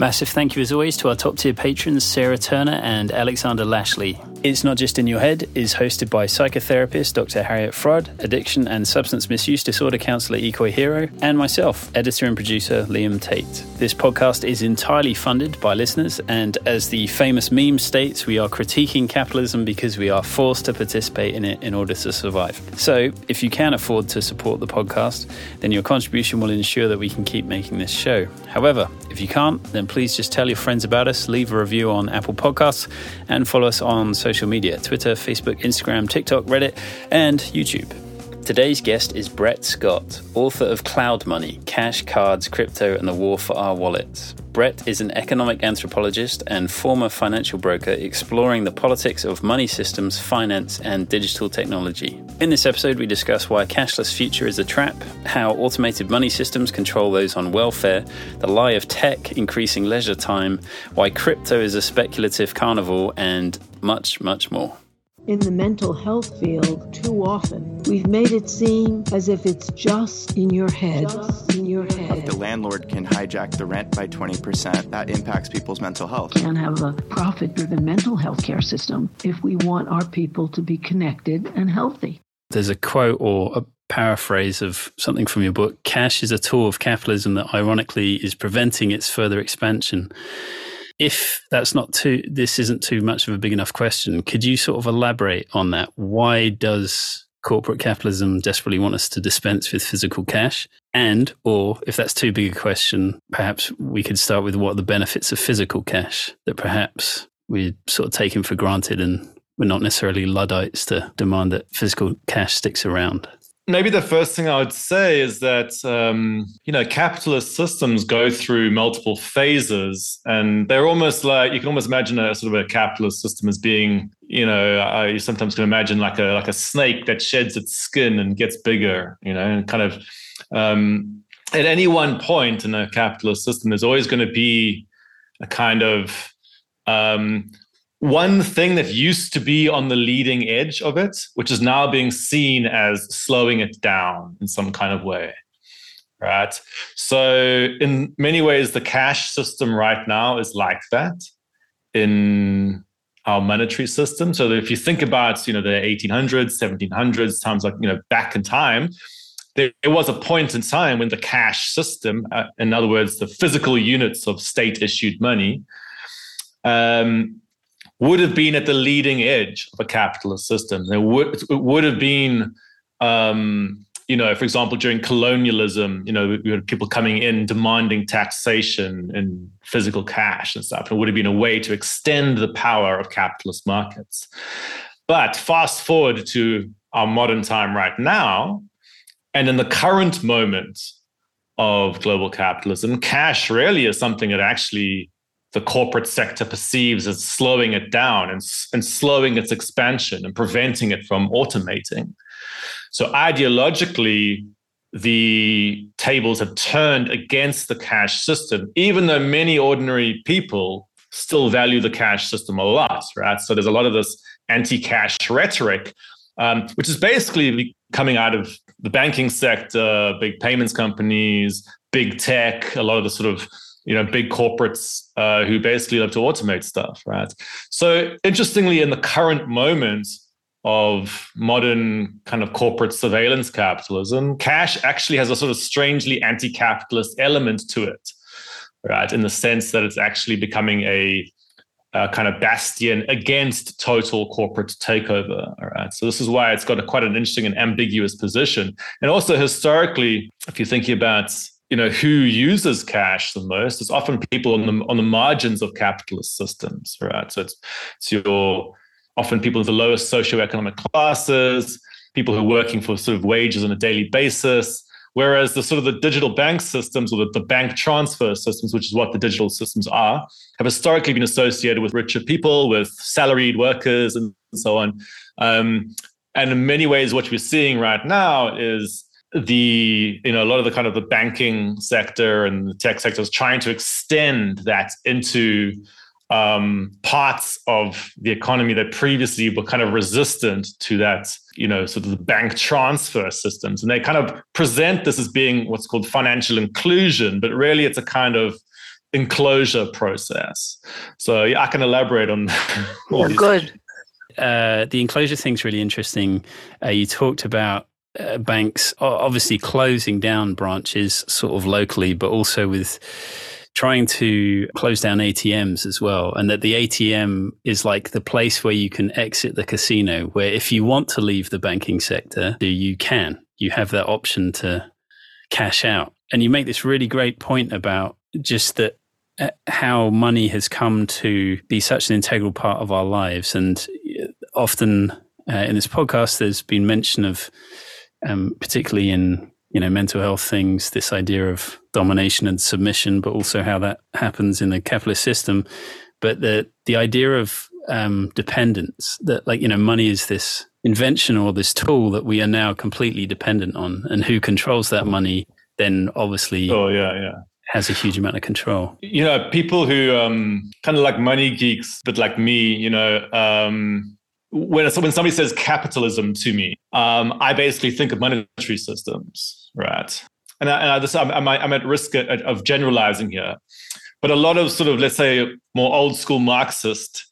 Massive thank you as always to our top tier patrons, Sarah Turner and Alexander Lashley. It's Not Just in Your Head is hosted by psychotherapist Dr. Harriet Fraad, addiction and substance misuse disorder counsellor Ikoi Hero, and myself, editor and producer Liam Tate. This podcast is entirely funded by listeners, and as the famous meme states, we are critiquing capitalism because we are forced to participate in it in order to survive. So, if you can afford to support the podcast, then your contribution will ensure that we can keep making this show. However, if you can't, then please just tell your friends about us, leave a review on Apple Podcasts, and follow us on social media Twitter, Facebook, Instagram, TikTok, Reddit, and YouTube. Today's guest is Brett Scott, author of Cloudmoney Cash, Cards, Crypto, and the War for Our Wallets. Brett is an economic anthropologist and former financial broker exploring the politics of money systems, finance, and digital technology. In this episode, we discuss why a cashless future is a trap, how automated money systems control those on welfare, the lie of tech increasing leisure time, why crypto is a speculative carnival, and much, much more. In the mental health field, too often, we've made it seem as if it's just in your head. Just in your head. The landlord can hijack the rent by 20%. That impacts people's mental health. Can't have a profit driven mental health care system if we want our people to be connected and healthy. There's a quote or a paraphrase of something from your book Cash is a tool of capitalism that ironically is preventing its further expansion if that's not too this isn't too much of a big enough question could you sort of elaborate on that? Why does corporate capitalism desperately want us to dispense with physical cash? And or if that's too big a question perhaps we could start with what are the benefits of physical cash that perhaps we're sort of taken for granted and we're not necessarily luddites to demand that physical cash sticks around Maybe the first thing I would say is that um, you know capitalist systems go through multiple phases, and they're almost like you can almost imagine a sort of a capitalist system as being you know you sometimes can imagine like a like a snake that sheds its skin and gets bigger, you know, and kind of um, at any one point in a capitalist system, there's always going to be a kind of um, one thing that used to be on the leading edge of it, which is now being seen as slowing it down in some kind of way. Right. So, in many ways, the cash system right now is like that in our monetary system. So, if you think about, you know, the 1800s, 1700s, times like, you know, back in time, there, was a point in time when the cash system, uh, in other words, the physical units of state issued money, um, would have been at the leading edge of a capitalist system. There would it would have been, um, you know, for example, during colonialism, you know, we had people coming in demanding taxation and physical cash and stuff. It would have been a way to extend the power of capitalist markets. But fast forward to our modern time right now, and in the current moment of global capitalism, cash really is something that actually the corporate sector perceives as slowing it down and, and slowing its expansion and preventing it from automating. So ideologically, the tables have turned against the cash system, even though many ordinary people still value the cash system a lot, right? So there's a lot of this anti-cash rhetoric, um, which is basically coming out of the banking sector, big payments companies, big tech, a lot of the sort of you know big corporates uh, who basically love to automate stuff right? So interestingly in the current moment of modern kind of corporate surveillance capitalism cash actually has a sort of strangely anti-capitalist element to it right? In the sense that it's actually becoming a, kind of bastion against total corporate takeover all right? So this is why it's got a, quite an interesting and ambiguous position. And also historically if you're thinking about you know who uses cash the most is often people on the on the margins of capitalist systems right? So it's it's your often people in the lowest socioeconomic classes people who are working for sort of wages on a daily basis whereas the sort of the digital bank systems or the, the bank transfer systems which is what the digital systems are have historically been associated with richer people with salaried workers and so on. Um, and in many ways what we're seeing right now is the you know a lot of the kind of the banking sector and the tech sector is trying to extend that into um, parts of the economy that previously were kind of resistant to that, you know, sort of the bank transfer systems. And they kind of present this as being what's called financial inclusion, but really it's a kind of enclosure process. So yeah, I can elaborate on. all good. Uh, the enclosure thing's really interesting. Uh, you talked about uh, banks obviously closing down branches sort of locally, but also with trying to close down ATMs as well. And that the ATM is like the place where you can exit the casino, where if you want to leave the banking sector, you can. You have that option to cash out. And you make this really great point about just that uh, how money has come to be such an integral part of our lives. And uh, often uh, in this podcast, there's been mention of, um, particularly in you know mental health things, this idea of domination and submission, but also how that happens in the capitalist system. But the the idea of um, dependence that like you know money is this invention or this tool that we are now completely dependent on, and who controls that money then obviously oh yeah yeah has a huge amount of control. You know, people who um, kind of like money geeks, but like me, you know, um, when when somebody says capitalism to me, um, I basically think of monetary systems, right? And, I, and I just, I'm, I'm, at risk of generalizing here, but a lot of sort of let's say more old school Marxist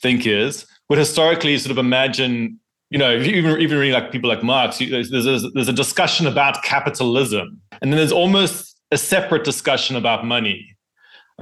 thinkers would historically sort of imagine, you know, even even reading like people like Marx, there's, there's, there's a discussion about capitalism, and then there's almost a separate discussion about money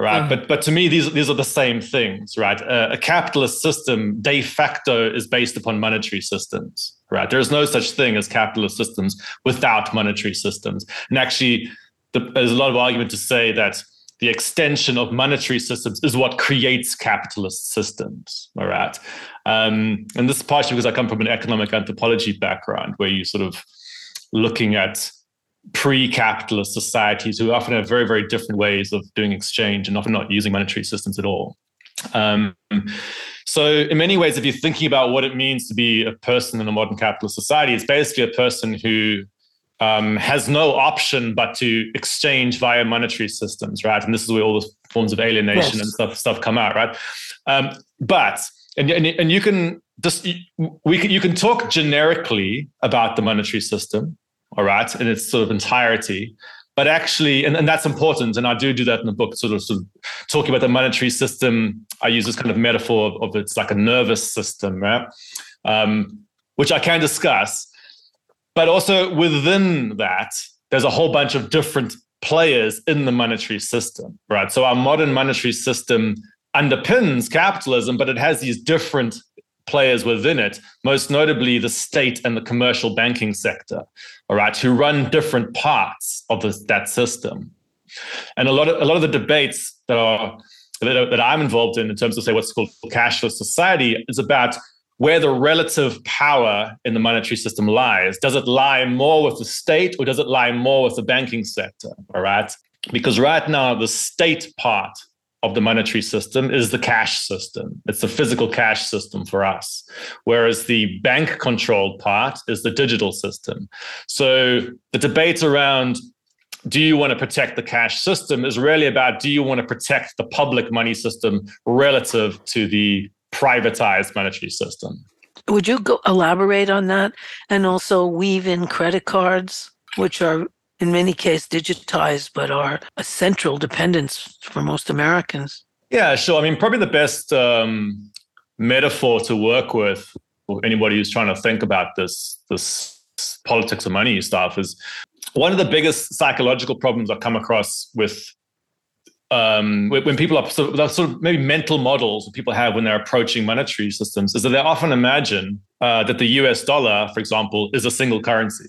right? Mm. But but to me, these these are the same things, right? Uh, a capitalist system de facto is based upon monetary systems, right? There is no such thing as capitalist systems without monetary systems. And actually, the, there's a lot of argument to say that the extension of monetary systems is what creates capitalist systems, all right? Um, and this is partially because I come from an economic anthropology background, where you sort of looking at pre-capitalist societies who often have very, very different ways of doing exchange and often not using monetary systems at all. Um, so, in many ways, if you're thinking about what it means to be a person in a modern capitalist society, it's basically a person who um, has no option but to exchange via monetary systems, right? And this is where all the forms of alienation yes. and stuff stuff come out, right? Um, but and, and and you can just we can you can talk generically about the monetary system, all right, in its sort of entirety. But actually, and, and that's important, and I do do that in the book, sort of, sort of talking about the monetary system. I use this kind of metaphor of, of it's like a nervous system, right? Um, which I can discuss. But also within that, there's a whole bunch of different players in the monetary system, right? So our modern monetary system underpins capitalism, but it has these different players within it, most notably the state and the commercial banking sector, all right, who run different parts of this, that system. And a lot of a lot of the debates that are that, that I'm involved in, in terms of say what's called cashless society, is about where the relative power in the monetary system lies. Does it lie more with the state or does it lie more with the banking sector? All right. Because right now, the state part of the monetary system is the cash system. It's the physical cash system for us. Whereas the bank controlled part is the digital system. So the debate around do you want to protect the cash system is really about do you want to protect the public money system relative to the privatized monetary system? Would you go elaborate on that and also weave in credit cards, which are in many cases digitized, but are a central dependence for most Americans. Yeah, sure. I mean, probably the best um, metaphor to work with for anybody who's trying to think about this this politics of money stuff is one of the biggest psychological problems I come across with um, when people are sort of, sort of, maybe mental models that people have when they're approaching monetary systems is that they often imagine uh, that the US dollar, for example, is a single currency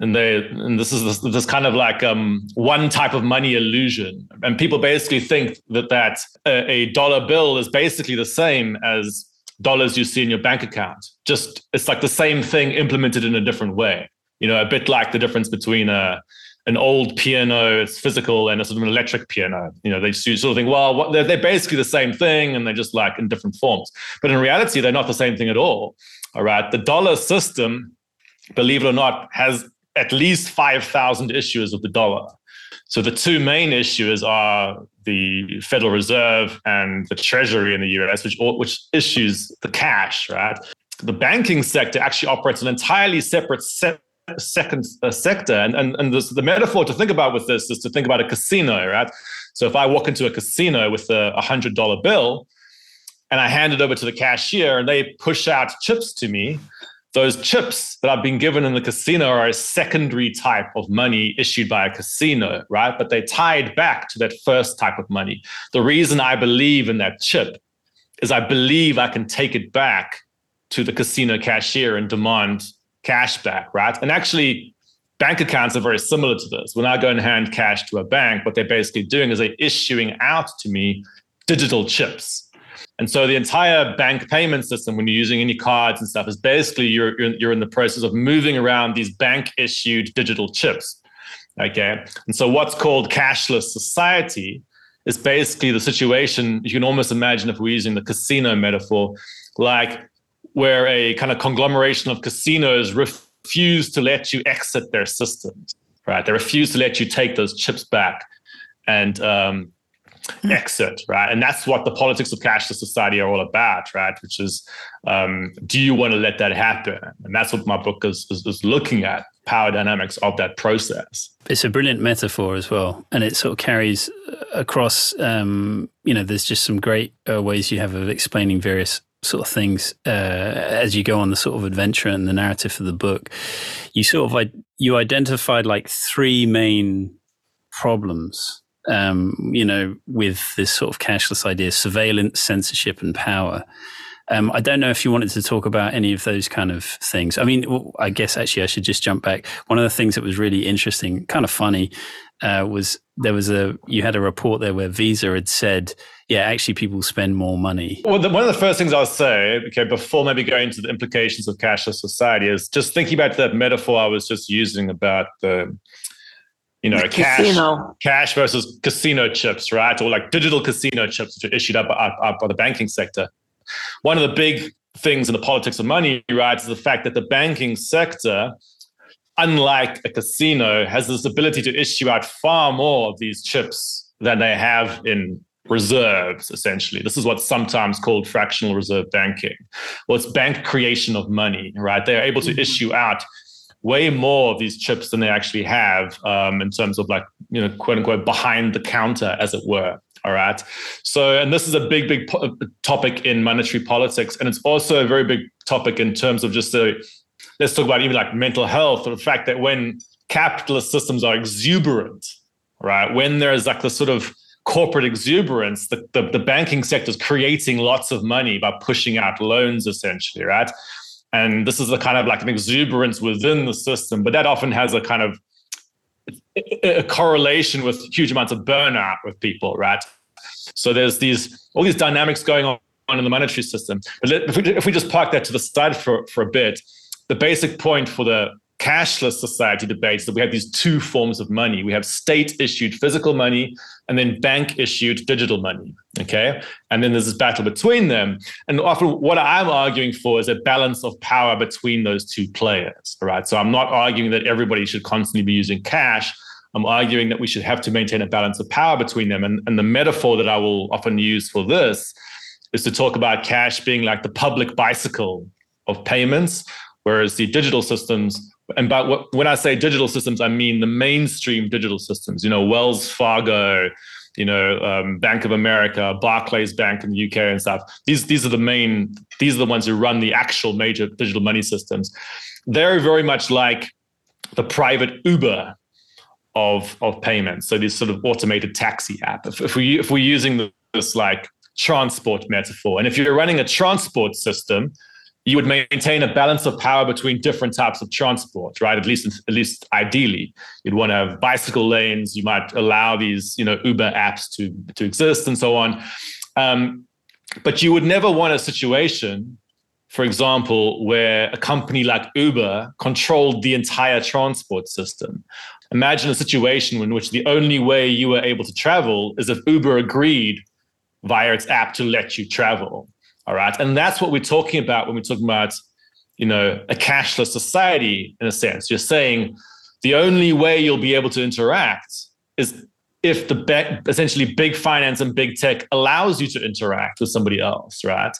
and they and this is this, this kind of like um, one type of money illusion. And people basically think that that a, a, dollar bill is basically the same as dollars you see in your bank account. Just it's like the same thing implemented in a different way. You know a bit like the difference between a an old piano it's physical and a sort of an electric piano. You know they sort of think well what, they're, they're basically the same thing and they're just like in different forms. But in reality they're not the same thing at all. All right? The dollar system believe it or not has at least 5,000 issuers of the dollar. So the two main issuers are the Federal Reserve and the Treasury in the US, which, which issues the cash, right? The banking sector actually operates an entirely separate se- second uh, sector. And, and, and this, the metaphor to think about with this is to think about a casino, right? So if I walk into a casino with a $100 bill and I hand it over to the cashier and they push out chips to me, those chips that I've been given in the casino are a secondary type of money issued by a casino, right? But they tied back to that first type of money. The reason I believe in that chip is I believe I can take it back to the casino cashier and demand cash back, right? And actually, bank accounts are very similar to this. When I go and hand cash to a bank, what they're basically doing is they're issuing out to me digital chips and so the entire bank payment system, when you're using any cards and stuff, is basically you're, you're, you're in the process of moving around these bank issued digital chips. Okay. And so what's called cashless society is basically the situation you can almost imagine if we're using the casino metaphor, like where a kind of conglomeration of casinos refuse to let you exit their systems, right? They refuse to let you take those chips back. And um, exit, right? And that's what the politics of cashless society are all about, right? Which is, um, do you want to let that happen? And that's what my book is, is, is, looking at power dynamics of that process. It's a brilliant metaphor as well, and it sort of carries across. Um, you know, there's just some great uh, ways you have of explaining various sort of things uh, as you go on the sort of adventure and the narrative for the book. You sort of you identified like three main problems um, you know, with this sort of cashless idea, surveillance, censorship, and power. Um, I don't know if you wanted to talk about any of those kind of things. I mean, I guess actually I should just jump back. One of the things that was really interesting, kind of funny, uh, was there was a you had a report there where Visa had said, yeah, actually people spend more money. Well, the, one of the first things I'll say, okay, before maybe going into the implications of cashless society, is just thinking about that metaphor I was just using about the you know, cash, casino. cash versus casino chips, right? Or like digital casino chips, which are issued up, up, up by the banking sector. One of the big things in the politics of money, right, is the fact that the banking sector, unlike a casino, has this ability to issue out far more of these chips than they have in reserves, essentially. This is what's sometimes called fractional reserve banking. Well, it's bank creation of money, right? They're able to mm-hmm. issue out way more of these chips than they actually have um, in terms of like you know quote unquote behind the counter as it were. All right? So and this is a big big po- topic in monetary politics and it's also a very big topic in terms of just the let's talk about even like mental health or the fact that when capitalist systems are exuberant right when there's like the sort of corporate exuberance the, the, the banking sector is creating lots of money by pushing out loans essentially right and this is a kind of like an exuberance within the system but that often has a kind of a correlation with huge amounts of burnout with people right? So there's these all these dynamics going on in the monetary system. But if we, if we just park that to the side for, for a bit the basic point for the cashless society debates that we have these two forms of money. We have state issued physical money and then bank issued digital money. Okay. And then there's this battle between them. And often what I'm arguing for is a balance of power between those two players. Right. So I'm not arguing that everybody should constantly be using cash. I'm arguing that we should have to maintain a balance of power between them. And, and the metaphor that I will often use for this is to talk about cash being like the public bicycle of payments, whereas the digital systems and by what, when I say digital systems, I mean the mainstream digital systems. You know, Wells Fargo, you know, um, Bank of America, Barclays Bank in the UK, and stuff. These these are the main. These are the ones who run the actual major digital money systems. They're very much like the private Uber of of payments. So this sort of automated taxi app. If, if we if we're using this like transport metaphor, and if you're running a transport system you would maintain a balance of power between different types of transport, right? At least, at least ideally, you'd want to have bicycle lanes. You might allow these, you know, Uber apps to to exist and so on. Um, but you would never want a situation, for example, where a company like Uber controlled the entire transport system. Imagine a situation in which the only way you were able to travel is if Uber agreed via its app to let you travel all right. And that's what we're talking about when we're talking about, you know, a cashless society in a sense. You're saying the only way you'll be able to interact is if the be- essentially big finance and big tech allows you to interact with somebody else, right?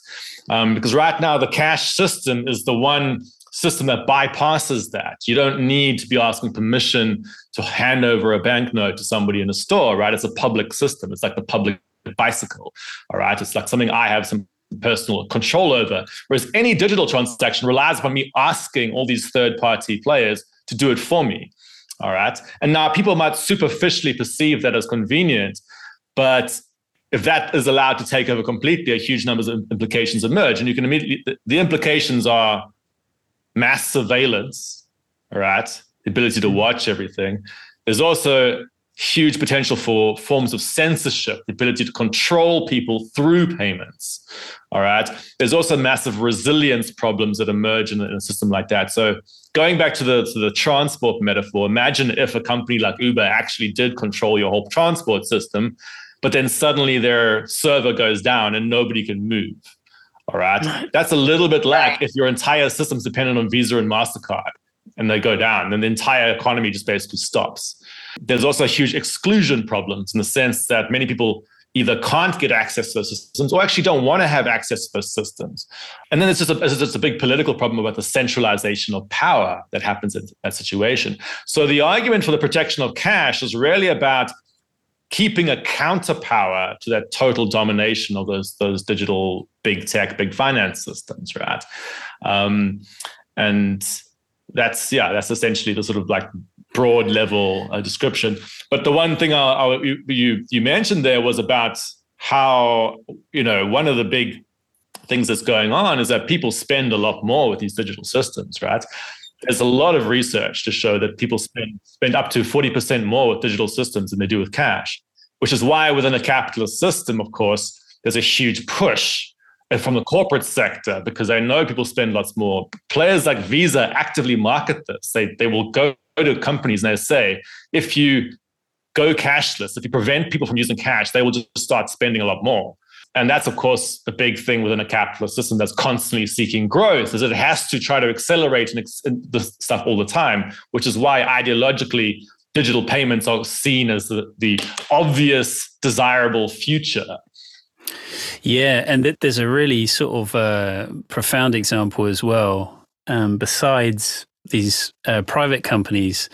Um, because right now the cash system is the one system that bypasses that. You don't need to be asking permission to hand over a banknote to somebody in a store, right? It's a public system. It's like the public bicycle, all right? It's like something I have some personal control over. Whereas any digital transaction relies upon me asking all these third party players to do it for me. All right. And now people might superficially perceive that as convenient, but if that is allowed to take over completely, a huge numbers of implications emerge. And you can immediately, the, the implications are mass surveillance, all right, the ability to watch everything. There's also huge potential for forms of censorship, the ability to control people through payments. All right. There's also massive resilience problems that emerge in, a system like that. So going back to the to the transport metaphor, imagine if a company like Uber actually did control your whole transport system, but then suddenly their server goes down and nobody can move. All right. That's a little bit like if your entire system's dependent on Visa and MasterCard and they go down, then the entire economy just basically stops. There's also huge exclusion problems in the sense that many people either can't get access to those systems or actually don't want to have access to those systems. And then it's just a, it's just a big political problem about the centralization of power that happens in that situation. So the argument for the protection of cash is really about keeping a counterpower to that total domination of those those digital big tech, big finance systems, right? Um, and that's yeah, that's essentially the sort of like broad level uh, description. But the one thing I, I, you you mentioned there was about how you know one of the big things that's going on is that people spend a lot more with these digital systems, right? There's a lot of research to show that people spend spend up to 40% more with digital systems than they do with cash, which is why within a capitalist system, of course, there's a huge push Uh, from the corporate sector because they know people spend lots more. Players like Visa actively market this. They they will go to companies and they say, if you go cashless, if you prevent people from using cash, they will just start spending a lot more. And that's, of course, a big thing within a capitalist system that's constantly seeking growth, is it has to try to accelerate and ex- the stuff all the time, which is why ideologically digital payments are seen as the, the obvious, desirable future. Yeah, and th- there's a really sort of uh, profound example as well. Um, besides these uh, private companies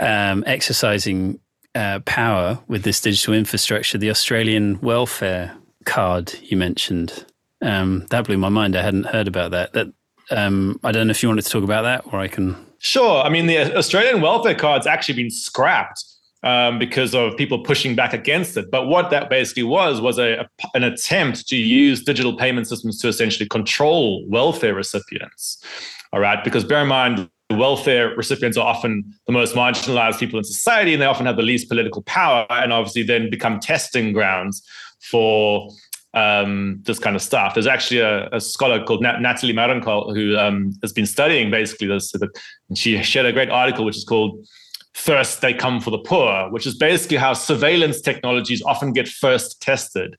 um, exercising uh, power with this digital infrastructure, the Australian welfare card you mentioned, um, that blew my mind. I hadn't heard about that. That um, I don't know if you wanted to talk about that, or I can. Sure. I mean, the Australian welfare card's actually been scrapped um, because of people pushing back against it. But what that basically was was a, a, an attempt to use digital payment systems to essentially control welfare recipients. All right, because bear in mind, welfare recipients are often the most marginalized people in society, and they often have the least political power, and obviously then become testing grounds for um, this kind of stuff. There's actually a, a scholar called Nat- Natalie Marunkohl who um, has been studying basically this. And she shared a great article which is called first they come for the poor, which is basically how surveillance technologies often get first tested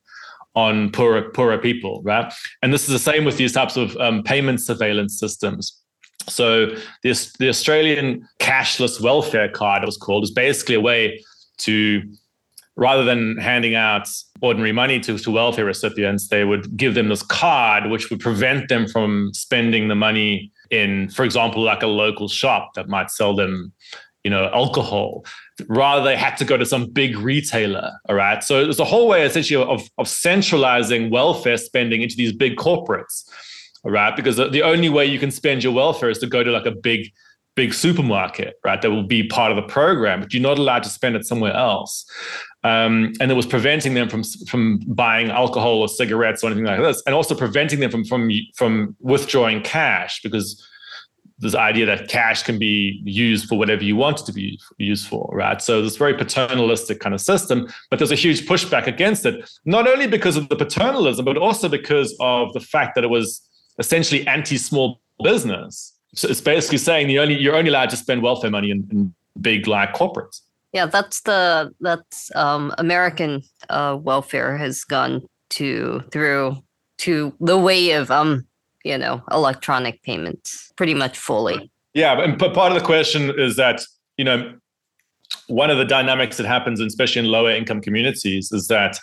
on poorer poorer people, right? And this is the same with these types of um, payment surveillance systems. So this the Australian cashless welfare card, it was called, is basically a way to rather than handing out ordinary money to, to welfare recipients, they would give them this card, which would prevent them from spending the money in, for example, like a local shop that might sell them you know, alcohol. Rather, they had to go to some big retailer. All right. So there's a whole way essentially of, of centralizing welfare spending into these big corporates. All right. Because the, the only way you can spend your welfare is to go to like a big, big supermarket, right? That will be part of the program, but you're not allowed to spend it somewhere else. Um, and it was preventing them from from buying alcohol or cigarettes or anything like this, and also preventing them from from from withdrawing cash because this idea that cash can be used for whatever you want it to be used for, right? So this very paternalistic kind of system, but there's a huge pushback against it, not only because of the paternalism, but also because of the fact that it was essentially anti-small business. So it's basically saying the only you're only allowed to spend welfare money in, in big like corporates. Yeah, that's the that's um, American uh, welfare has gone to through to the way of um you know, electronic payments pretty much fully. Yeah, but part of the question is that, you know, one of the dynamics that happens, especially in lower income communities, is that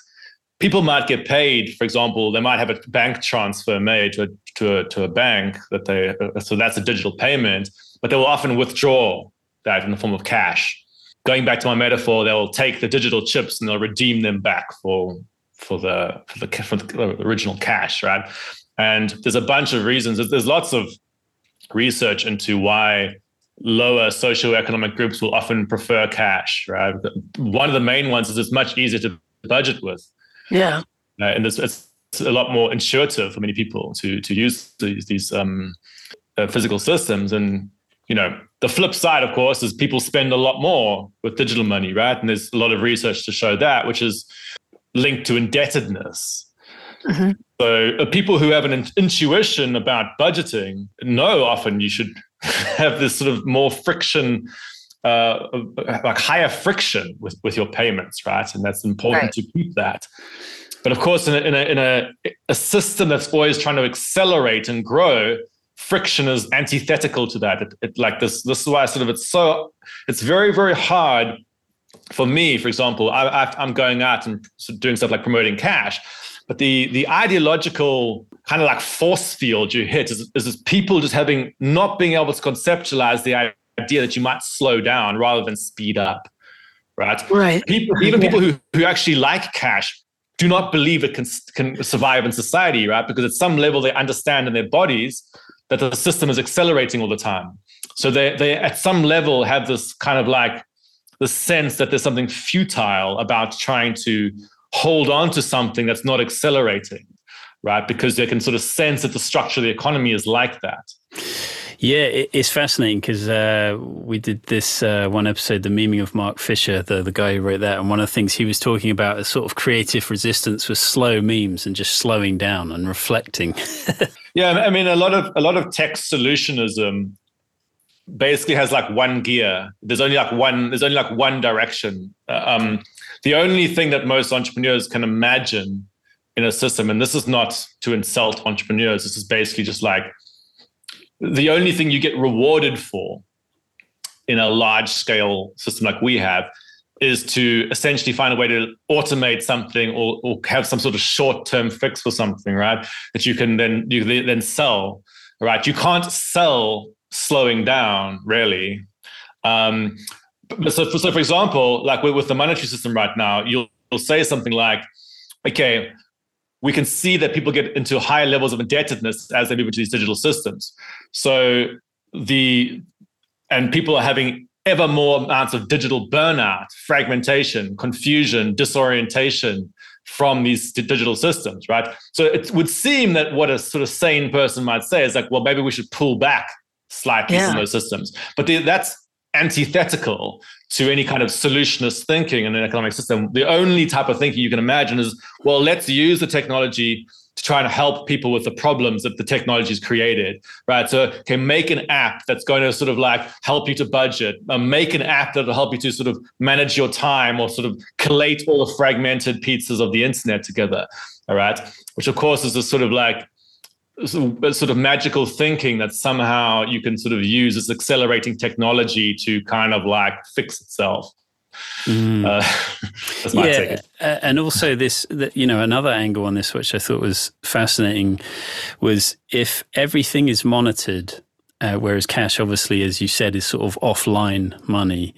people might get paid. For example, they might have a bank transfer made to a, to a, to a bank that they so that's a digital payment, but they will often withdraw that in the form of cash. Going back to my metaphor, they'll take the digital chips and they'll redeem them back for for the for the, for the original cash, right? And there's a bunch of reasons. There's lots of research into why lower socioeconomic groups will often prefer cash, right? One of the main ones is it's much easier to budget with. Yeah. Uh, and it's, it's, a lot more intuitive for many people to to use these, these um, uh, physical systems. And you know, the flip side, of course, is people spend a lot more with digital money, right? And there's a lot of research to show that, which is linked to indebtedness. Mm-hmm. So uh, people who have an in- intuition about budgeting know often you should have this sort of more friction, uh, like higher friction with, with your payments, right? And that's important right. to keep that. But of course, in a, in, a, in a, a system that's always trying to accelerate and grow, friction is antithetical to that. It, it, like this, this is why sort of it's so it's very very hard for me. For example, I, am going out and doing stuff like promoting cash, but the the ideological kind of like force field you hit is, is people just having not being able to conceptualize the idea that you might slow down rather than speed up right? Right. People even people who, who actually like cash do not believe it can, can survive in society right? Because at some level they understand in their bodies that the system is accelerating all the time. So they they at some level have this kind of like the sense that there's something futile about trying to hold on to something that's not accelerating right? Because they can sort of sense that the structure of the economy is like that. Yeah, it's fascinating because uh, we did this uh, one episode, the memeing of Mark Fisher, the, the guy who wrote that. And one of the things he was talking about is sort of creative resistance with slow memes and just slowing down and reflecting. yeah, I mean, a lot of a lot of tech solutionism basically has like one gear. There's only like one. There's only like one direction. Uh, um, the only thing that most entrepreneurs can imagine in a system, and this is not to insult entrepreneurs, this is basically just like the only thing you get rewarded for in a large scale system like we have is to essentially find a way to automate something or, or have some sort of short term fix for something, right? That you can then you can then sell, right? You can't sell slowing down, really. Um, so, for, so, for example, like with, with the monetary system right now, you'll, you'll say something like, okay, we can see that people get into higher levels of indebtedness as they move into these digital systems. So the and people are having ever more amounts of digital burnout, fragmentation, confusion, disorientation from these digital systems, right? So it would seem that what a sort of sane person might say is like, well, maybe we should pull back slightly yeah. from those systems. But the, that's antithetical to any kind of solutionist thinking in an economic system. The only type of thinking you can imagine is, well, let's use the technology to try and help people with the problems that the technology has created, right? So, okay, make an app that's going to sort of like help you to budget, uh, make an app that'll help you to sort of manage your time or sort of collate all the fragmented pieces of the internet together, all right? Which, of course, is a sort of like sort of magical thinking that somehow you can sort of use this accelerating technology to kind of like fix itself. Mm. Uh, yeah, and also this, you know, another angle on this, which I thought was fascinating, was if everything is monitored, uh, whereas cash, obviously, as you said, is sort of offline money,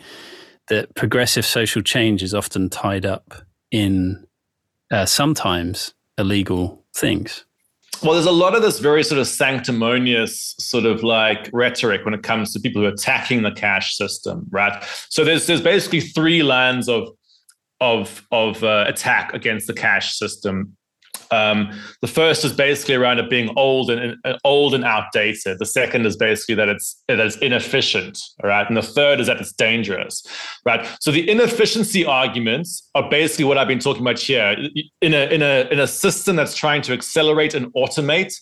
that progressive social change is often tied up in uh, sometimes illegal things well, there's a lot of this very sort of sanctimonious sort of like rhetoric when it comes to people who are attacking the cash system, right? So there's there's basically three lands of of of uh, attack against the cash system. Um, the first is basically around it being old and, and, old and outdated. The second is basically that it's that it's inefficient, right? And the third is that it's dangerous, right? So the inefficiency arguments are basically what I've been talking about here. In a in a in a system that's trying to accelerate and automate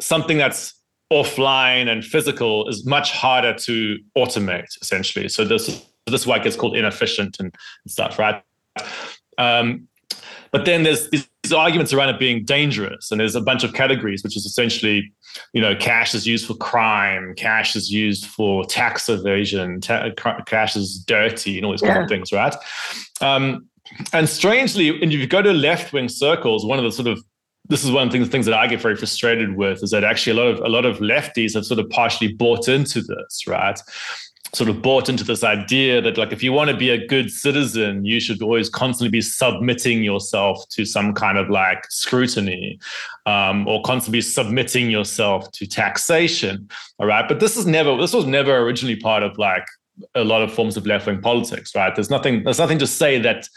something that's offline and physical is much harder to automate essentially. So this this is why it gets called inefficient and, stuff, right? Um, but then there's these arguments around it being dangerous, and there's a bunch of categories, which is essentially, you know, cash is used for crime, cash is used for tax evasion, ta- cash is dirty, and all these yeah. kind of things, right? Um, and strangely, and if you go to left wing circles, one of the sort of this is one of the things that I get very frustrated with is that actually a lot of a lot of lefties have sort of partially bought into this, right? Sort of bought into this idea that like if you want to be a good citizen, you should always constantly be submitting yourself to some kind of like scrutiny, um, or constantly submitting yourself to taxation. All right, but this is never this was never originally part of like a lot of forms of left wing politics, right? There's nothing there's nothing to say that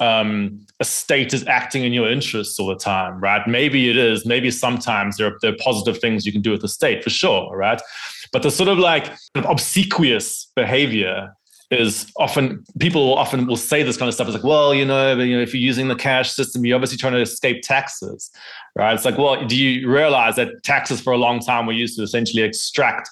um, a state is acting in your interests all the time, right? Maybe it is. Maybe sometimes there are, there are positive things you can do with the state, for sure, right? But the sort of like obsequious behavior is often people often will say this kind of stuff. It's like, well, you know, you know, if you're using the cash system, you're obviously trying to escape taxes, right? It's like, well, do you realize that taxes for a long time were used to essentially extract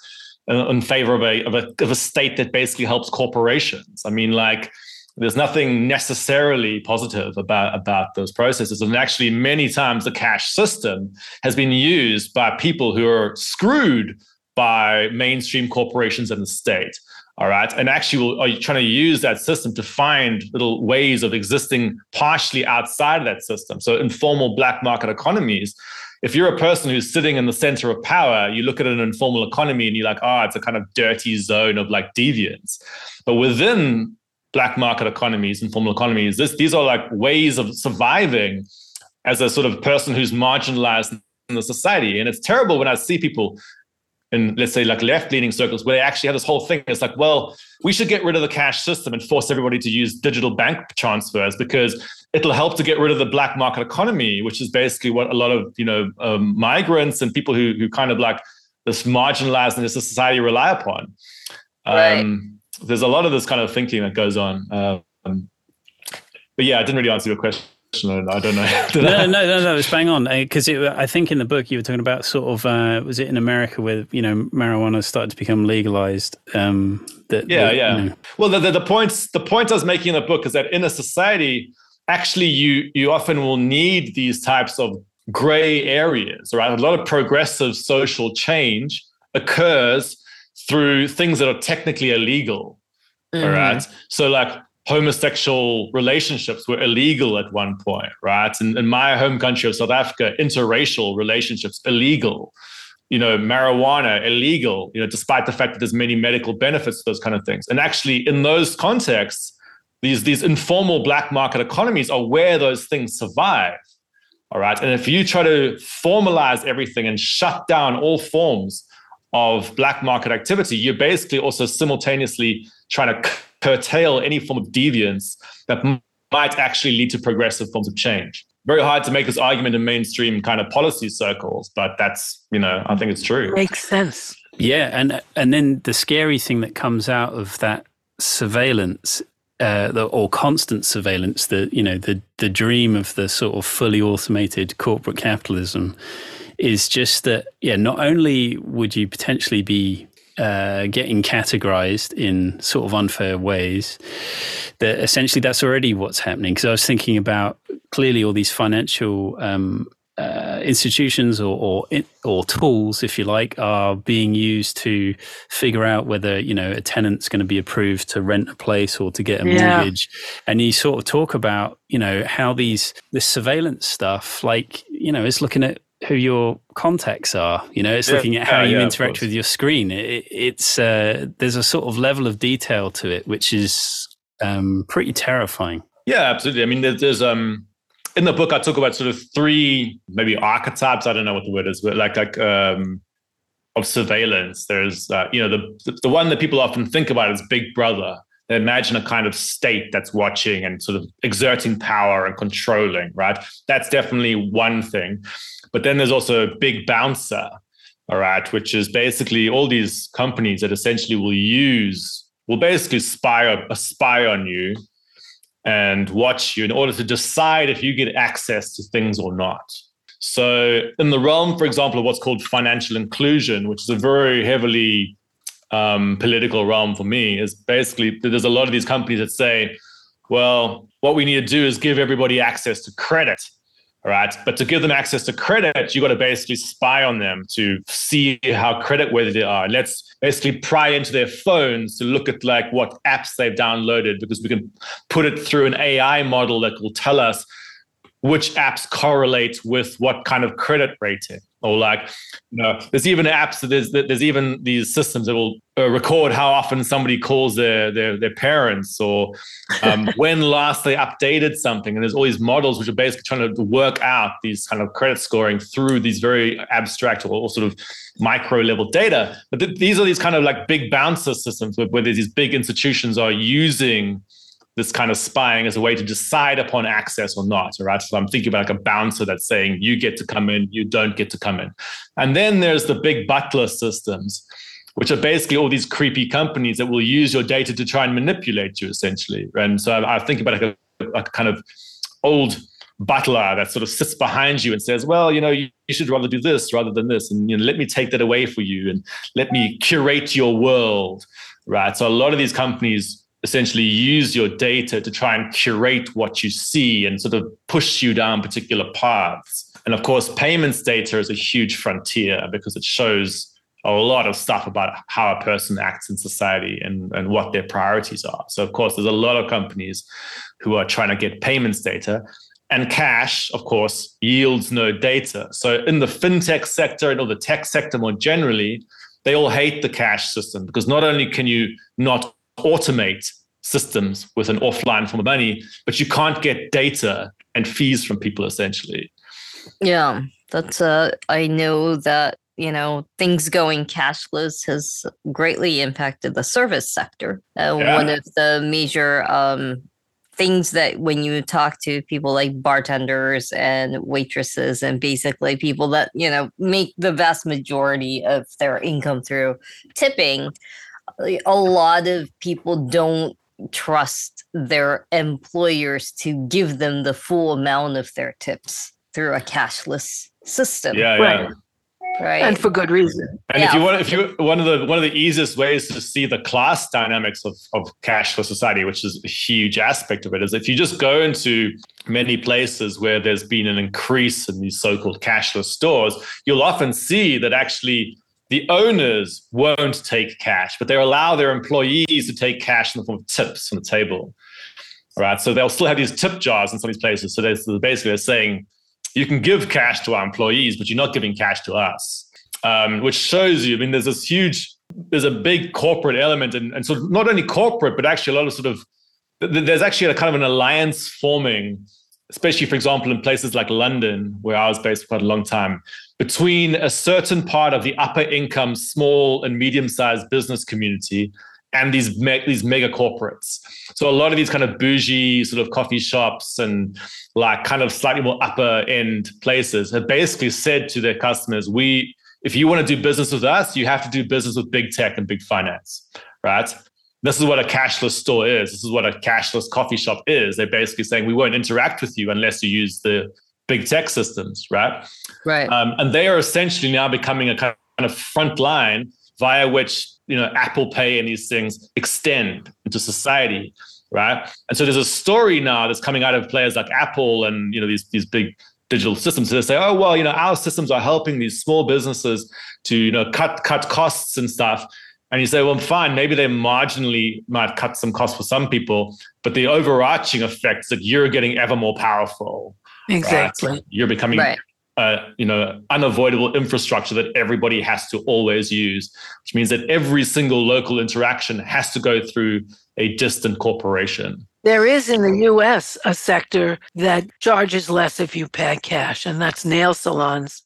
in favor of a, of a of a state that basically helps corporations? I mean, like there's nothing necessarily positive about about those processes and actually many times the cash system has been used by people who are screwed by mainstream corporations and the state all right and actually are you trying to use that system to find little ways of existing partially outside of that system so informal black market economies if you're a person who's sitting in the center of power, you look at an informal economy and you're like, oh, it's a kind of dirty zone of like deviance. But within black market economies, informal economies. This, these are like ways of surviving as a sort of person who's marginalized in the society. And it's terrible when I see people in, let's say, like left leaning circles where they actually have this whole thing. It's like, well, we should get rid of the cash system and force everybody to use digital bank transfers because it'll help to get rid of the black market economy, which is basically what a lot of, you know, um, migrants and people who, who kind of like this marginalized in this society rely upon. Right. Um, there's a lot of this kind of thinking that goes on. Um, but yeah, I didn't really answer your question. I don't know. no, no, no, no, it's bang on. Because uh, I think in the book you were talking about sort of uh, was it in America where you know marijuana started to become legalized? Um, that, yeah, yeah. You know. Well, the, the the points the point I was making in the book is that in a society, actually, you you often will need these types of gray areas. Right, a lot of progressive social change occurs through things that are technically illegal. Mm-hmm. All right. So like homosexual relationships were illegal at one point, right? In, in my home country of South Africa, interracial relationships illegal. You know, marijuana illegal. You know, despite the fact that there's many medical benefits to those kind of things. And actually, in those contexts, these these informal black market economies are where those things survive. All right. And if you try to formalize everything and shut down all forms of black market activity, you're basically also simultaneously trying to curtail any form of deviance that might actually lead to progressive forms of change. Very hard to make this argument in mainstream kind of policy circles, but that's, you know, I think it's true. Makes sense. Yeah, and and then the scary thing that comes out of that surveillance uh, the, or constant surveillance, the you know the the dream of the sort of fully automated corporate capitalism, is just that, yeah, not only would you potentially be uh, getting categorized in sort of unfair ways, that essentially that's already what's happening. Because I was thinking about clearly all these financial um, uh, institutions or, or, or tools, if you like, are being used to figure out whether you know a tenant's going to be approved to rent a place or to get a yeah. mortgage. And you sort of talk about you know how these this surveillance stuff, like you know, is looking at who your contacts are. You know, it's yeah, looking at how yeah, you yeah, interact with your screen. It, it's uh, there's a sort of level of detail to it which is um, pretty terrifying. Yeah, absolutely. I mean, there's, there's um in the book I talk about sort of three maybe archetypes. I don't know what the word is, but like like um of surveillance. There's uh, you know the the one that people often think about is Big Brother. They imagine a kind of state that's watching and sort of exerting power and controlling, right? That's definitely one thing. But then there's also a big bouncer, all right, which is basically all these companies that essentially will use, will basically spy, spy on you and watch you in order to decide if you get access to things or not. So, in the realm, for example, of what's called financial inclusion, which is a very heavily um, political realm for me, is basically there's a lot of these companies that say, well, what we need to do is give everybody access to credit right? But to give them access to credit, you got to basically spy on them to see how credit worthy they are. Let's basically pry into their phones to look at like what apps they've downloaded because we can put it through an AI model that will tell us which apps correlate with what kind of credit rating or like you know there's even apps that there's there's even these systems that will uh, record how often somebody calls their their, their parents or um, when last they updated something. And there's all these models which are basically trying to work out these kind of credit scoring through these very abstract or, or sort of micro level data. But th- these are these kind of like big bouncer systems where, where these big institutions are using this kind of spying as a way to decide upon access or not. Right. So I'm thinking about like a bouncer that's saying you get to come in, you don't get to come in. And then there's the big butler systems, which are basically all these creepy companies that will use your data to try and manipulate you essentially. And so I, I think about like a, a kind of old butler that sort of sits behind you and says, well, you know, you, you, should rather do this rather than this. And you know, let me take that away for you and let me curate your world. Right. So a lot of these companies essentially use your data to try and curate what you see and sort of push you down particular paths. And of course, payments data is a huge frontier because it shows a lot of stuff about how a person acts in society and, and what their priorities are. So, of course, there's a lot of companies who are trying to get payments data. And cash, of course, yields no data. So, in the fintech sector and or the tech sector more generally, they all hate the cash system because not only can you not automate systems with an offline form of money, but you can't get data and fees from people essentially. Yeah, that's uh I know that you know things going cashless has greatly impacted the service sector. Uh, yeah. One of the major um, things that when you talk to people like bartenders and waitresses and basically people that you know make the vast majority of their income through tipping a lot of people don't trust their employers to give them the full amount of their tips through a cashless system. Yeah, right. yeah. Right. And for good reason. And yeah. if you want if you one of the one of the easiest ways to see the class dynamics of, of cashless society, which is a huge aspect of it, is if you just go into many places where there's been an increase in these so-called cashless stores, you'll often see that actually the owners won't take cash, but they allow their employees to take cash in the form of tips on the table. Right. So they'll still have these tip jars in some of these places. So they're, basically they're saying, you can give cash to our employees, but you're not giving cash to us. Um, which shows you, I mean, there's this huge, there's a big corporate element, and, and so not only corporate, but actually a lot of sort of, there's actually a kind of an alliance forming, especially, for example, in places like London, where I was based for quite a long time, between a certain part of the upper income, small and medium sized business community and these me- these mega corporates. So a lot of these kind of bougie sort of coffee shops and like kind of slightly more upper end places have basically said to their customers, "We, if you want to do business with us, you have to do business with big tech and big finance, right?" This is what a cashless store is. This is what a cashless coffee shop is. They're basically saying we won't interact with you unless you use the big tech systems, right? Right. Um, and they are essentially now becoming a kind of front line via which you know Apple Pay and these things extend into society, right? And so there's a story now that's coming out of players like Apple and you know these these big digital systems. So they say, oh well, you know our systems are helping these small businesses to you know cut cut costs and stuff. And you say, well, fine, maybe they marginally might cut some costs for some people, but the overarching effect is that you're getting ever more powerful Exactly. Right? You're becoming right. Uh, you know, unavoidable infrastructure that everybody has to always use, which means that every single local interaction has to go through a distant corporation. There is in the US a sector that charges less if you pay cash, and that's nail salons.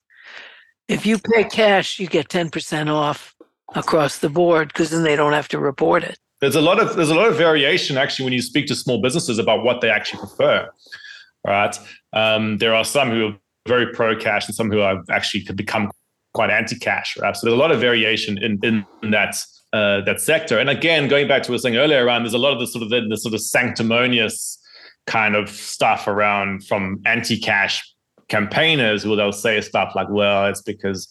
If you pay cash, you get 10% off across the board because then they don't have to report it. There's a lot of there's a lot of variation actually when you speak to small businesses about what they actually prefer right? Um, there are some who are very pro cash and some who are actually could become quite anti cash, right? So there's a lot of variation in, in that uh, that sector. And again, going back to what I was saying earlier around, there's a lot of the sort of the, the sort of sanctimonious kind of stuff around from anti cash campaigners who they'll say stuff like, well, it's because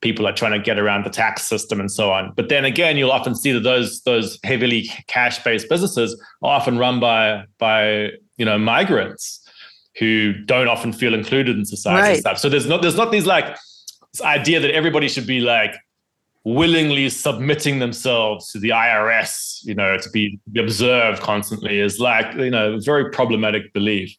people are trying to get around the tax system and so on. But then again, you'll often see that those those heavily cash based businesses are often run by by you know migrants who don't often feel included in society Right. and stuff. So there's not there's not these like this idea that everybody should be like willingly submitting themselves to the IRS, you know, to be, be observed constantly is like, you know, a very problematic belief.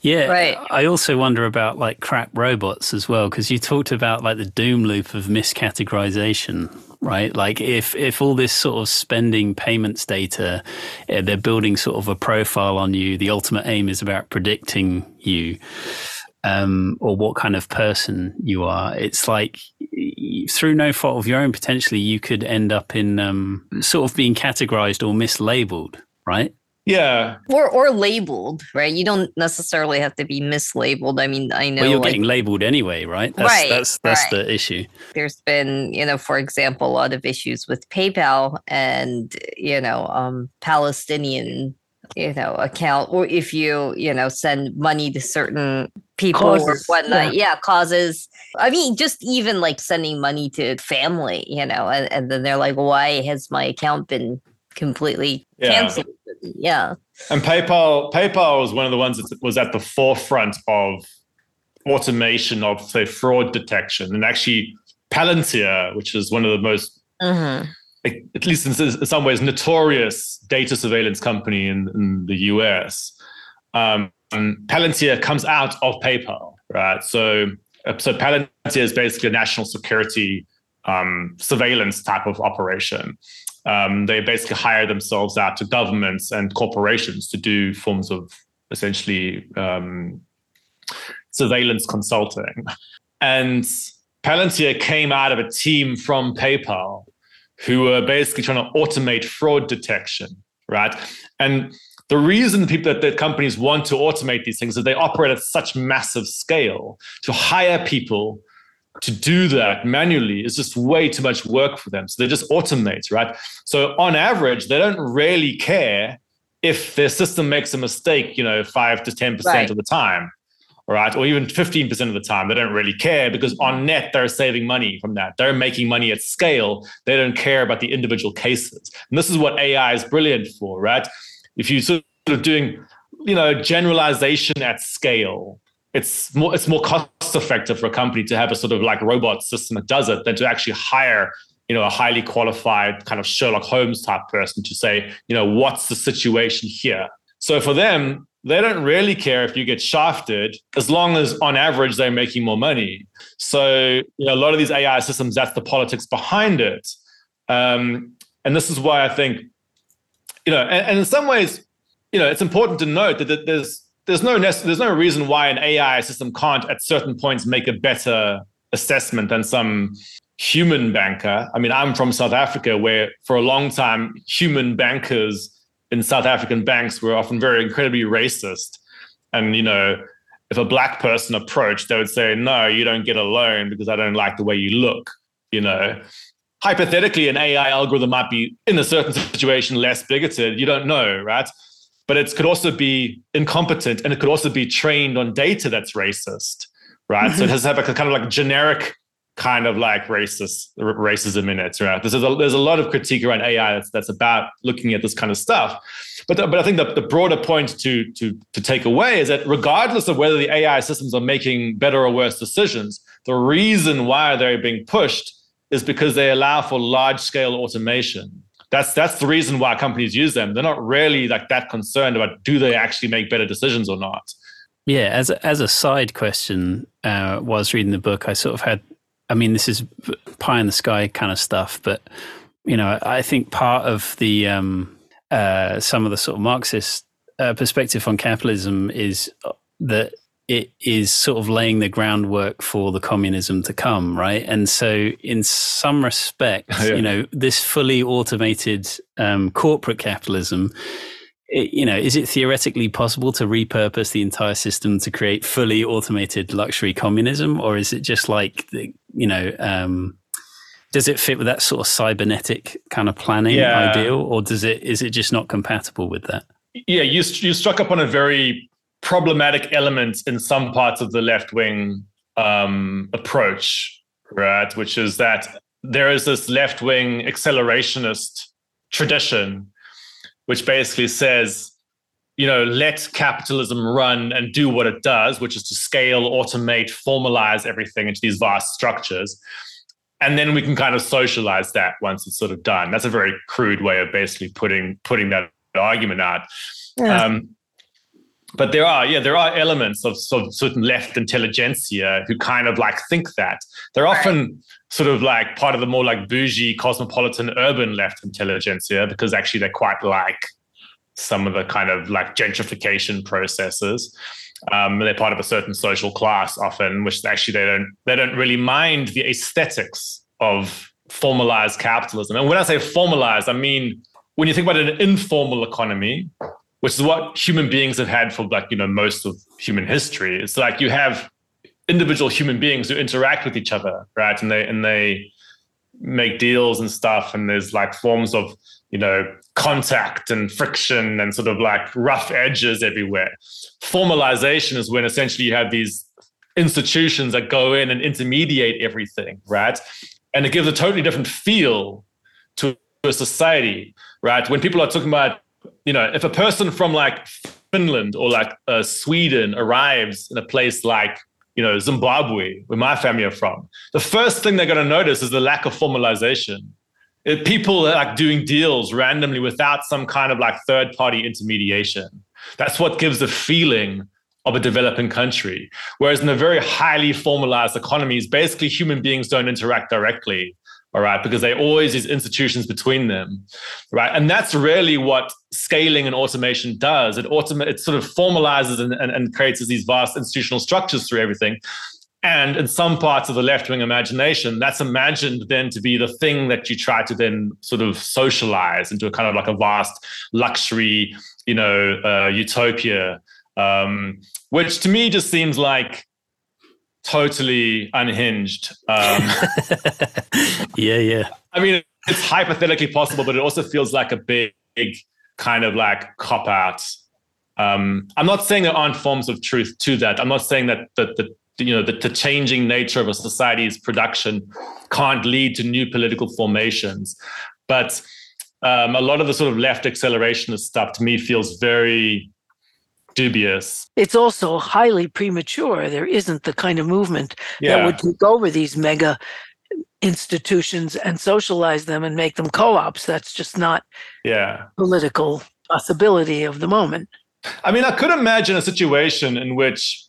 Yeah. Right. I also wonder about like crap robots as well, because you talked about like the doom loop of miscategorization, right? Like if if all this sort of spending payments data, uh, they're building sort of a profile on you. The ultimate aim is about predicting you. Um, or what kind of person you are. It's like through no fault of your own, potentially you could end up in um, sort of being categorized or mislabeled, right? Yeah. or or labeled, right? You don't necessarily have to be mislabeled. I mean, I know well, you're like, getting labeled anyway, right? That's, Right, That's that's right. the issue. there's been, you know, for example, a lot of issues with PayPal and you know, um, Palestinian, you know, account, or if you, you know, send money to certain people or Causes, whatnot, yeah. causes. I mean, just even like sending money to family, you know, and, and then they're like, why has my account been completely Yeah. canceled? Yeah. And PayPal, PayPal was one of the ones that was at the forefront of automation of say fraud detection, and actually Palantir, which is one of the most, hmm at least in, some ways, notorious data surveillance company in, in the US. Um, Palantir comes out of PayPal, right? So, uh, so Palantir is basically a national security um, surveillance type of operation. Um, they basically hire themselves out to governments and corporations to do forms of essentially um, surveillance consulting. And Palantir came out of a team from PayPal who were basically trying to automate fraud detection, right? And the reason people that, that companies want to automate these things is they operate at such massive scale. To hire people to do that manually is just way too much work for them. So they just automate, right? So on average, they don't really care if their system makes a mistake, you know, five to 10% Right. of the time, right? Or even 15% of the time. They don't really care because on net, they're saving money from that. They're making money at scale. They don't care about the individual cases. And this is what AI is brilliant for, right? If you sort of doing, you know, generalization at scale, it's more it's more cost effective for a company to have a sort of like robot system that does it than to actually hire you know a highly qualified kind of Sherlock Holmes type person to say you know what's the situation here. So for them, they don't really care if you get shafted as long as on average they're making more money. So you know a lot of these AI systems that's the politics behind it, um, and this is why I think you know and, and in some ways you know it's important to note that, that there's there's no nec- there's no reason why an AI system can't at certain points make a better assessment than some human banker. I mean, I'm from South Africa, where for a long time human bankers in South African banks were often very incredibly racist, and you know. If a black person approached, they would say, "No, you don't get a loan because I don't like the way you look." You know, hypothetically, an AI algorithm might be in a certain situation less bigoted. You don't know, right? But it could also be incompetent and it could also be trained on data that's racist, right? So it mm-hmm. has to have a kind of like generic kind of like racist racism in it, right? There's a, there's a lot of critique around AI that's, that's about looking at this kind of stuff. But, the, but I think the, the broader point to, to, to take away is that regardless of whether the AI systems are making better or worse decisions, the reason why they're being pushed is because they allow for large scale automation that's that's the reason why companies use them. They're not really like that concerned about do they actually make better decisions or not. Yeah, as a, as a side question, uh, was reading the book, I sort of had, I mean, this is pie in the sky kind of stuff, but you know, I think part of the um, uh, some of the sort of Marxist uh, perspective on capitalism is that it is sort of laying the groundwork for the communism to come, right? And so, in some respects, Yeah. you know, this fully automated um, corporate capitalism it- you know, is it theoretically possible to repurpose the entire system to create fully automated luxury communism, or is it just like, the- you know, um, does it fit with that sort of cybernetic kind of planning Yeah. ideal, or does it is it just not compatible with that? Yeah, you you struck upon a very problematic elements in some parts of the left wing um, approach, right? Which is that there is this left wing accelerationist tradition, which basically says, you know, let capitalism run and do what it does, which is to scale, automate, formalize everything into these vast structures. And then we can kind of socialize that once it's sort of done. That's a very crude way of basically putting putting that argument out. Yeah. Um, but there are, yeah, there are elements of, of certain left intelligentsia who kind of like think that. They're often sort of like part of the more like bougie, cosmopolitan, urban left intelligentsia because actually they're quite like some of the kind of like gentrification processes. Um, they're part of a certain social class often, which actually they don't they don't really mind the aesthetics of formalized capitalism. And when I say formalized, I mean when you think about an informal economy, which is what human beings have had for like you know most of human history. It's like you have individual human beings who interact with each other, right? And they and they make deals and stuff, and there's like forms of you know contact and friction and sort of like rough edges everywhere. Formalization is when essentially you have these institutions that go in and intermediate everything, right? And it gives a totally different feel to a society, right? When people are talking about, you know, if a person from like Finland or like uh, Sweden arrives in a place like, you know, Zimbabwe, where my family are from, the first thing they're going to notice is the lack of formalization it, people are like doing deals randomly without some kind of like third party intermediation. That's what gives the feeling of a developing country. Whereas in a very highly formalized economies, basically human beings don't interact directly. All right, because they always these institutions between them, right? And that's really what scaling and automation does. It automate, it sort of formalizes and, and, and creates these vast institutional structures through everything. And in some parts of the left wing imagination, that's imagined then to be the thing that you try to then sort of socialize into a kind of like a vast luxury, you know, uh, utopia, um, which to me just seems like totally unhinged. Um, yeah, yeah. I mean, it's hypothetically possible, but it also feels like a big, big kind of like cop out. Um, I'm not saying there aren't forms of truth to that. I'm not saying that that, that you know the, the changing nature of a society's production can't lead to new political formations but um, a lot of the sort of left accelerationist stuff to me feels very dubious. It's also highly premature. There isn't the kind of movement yeah. that would take over these mega institutions and socialize them and make them co-ops. That's just not yeah political possibility of the moment. I mean, I could imagine a situation in which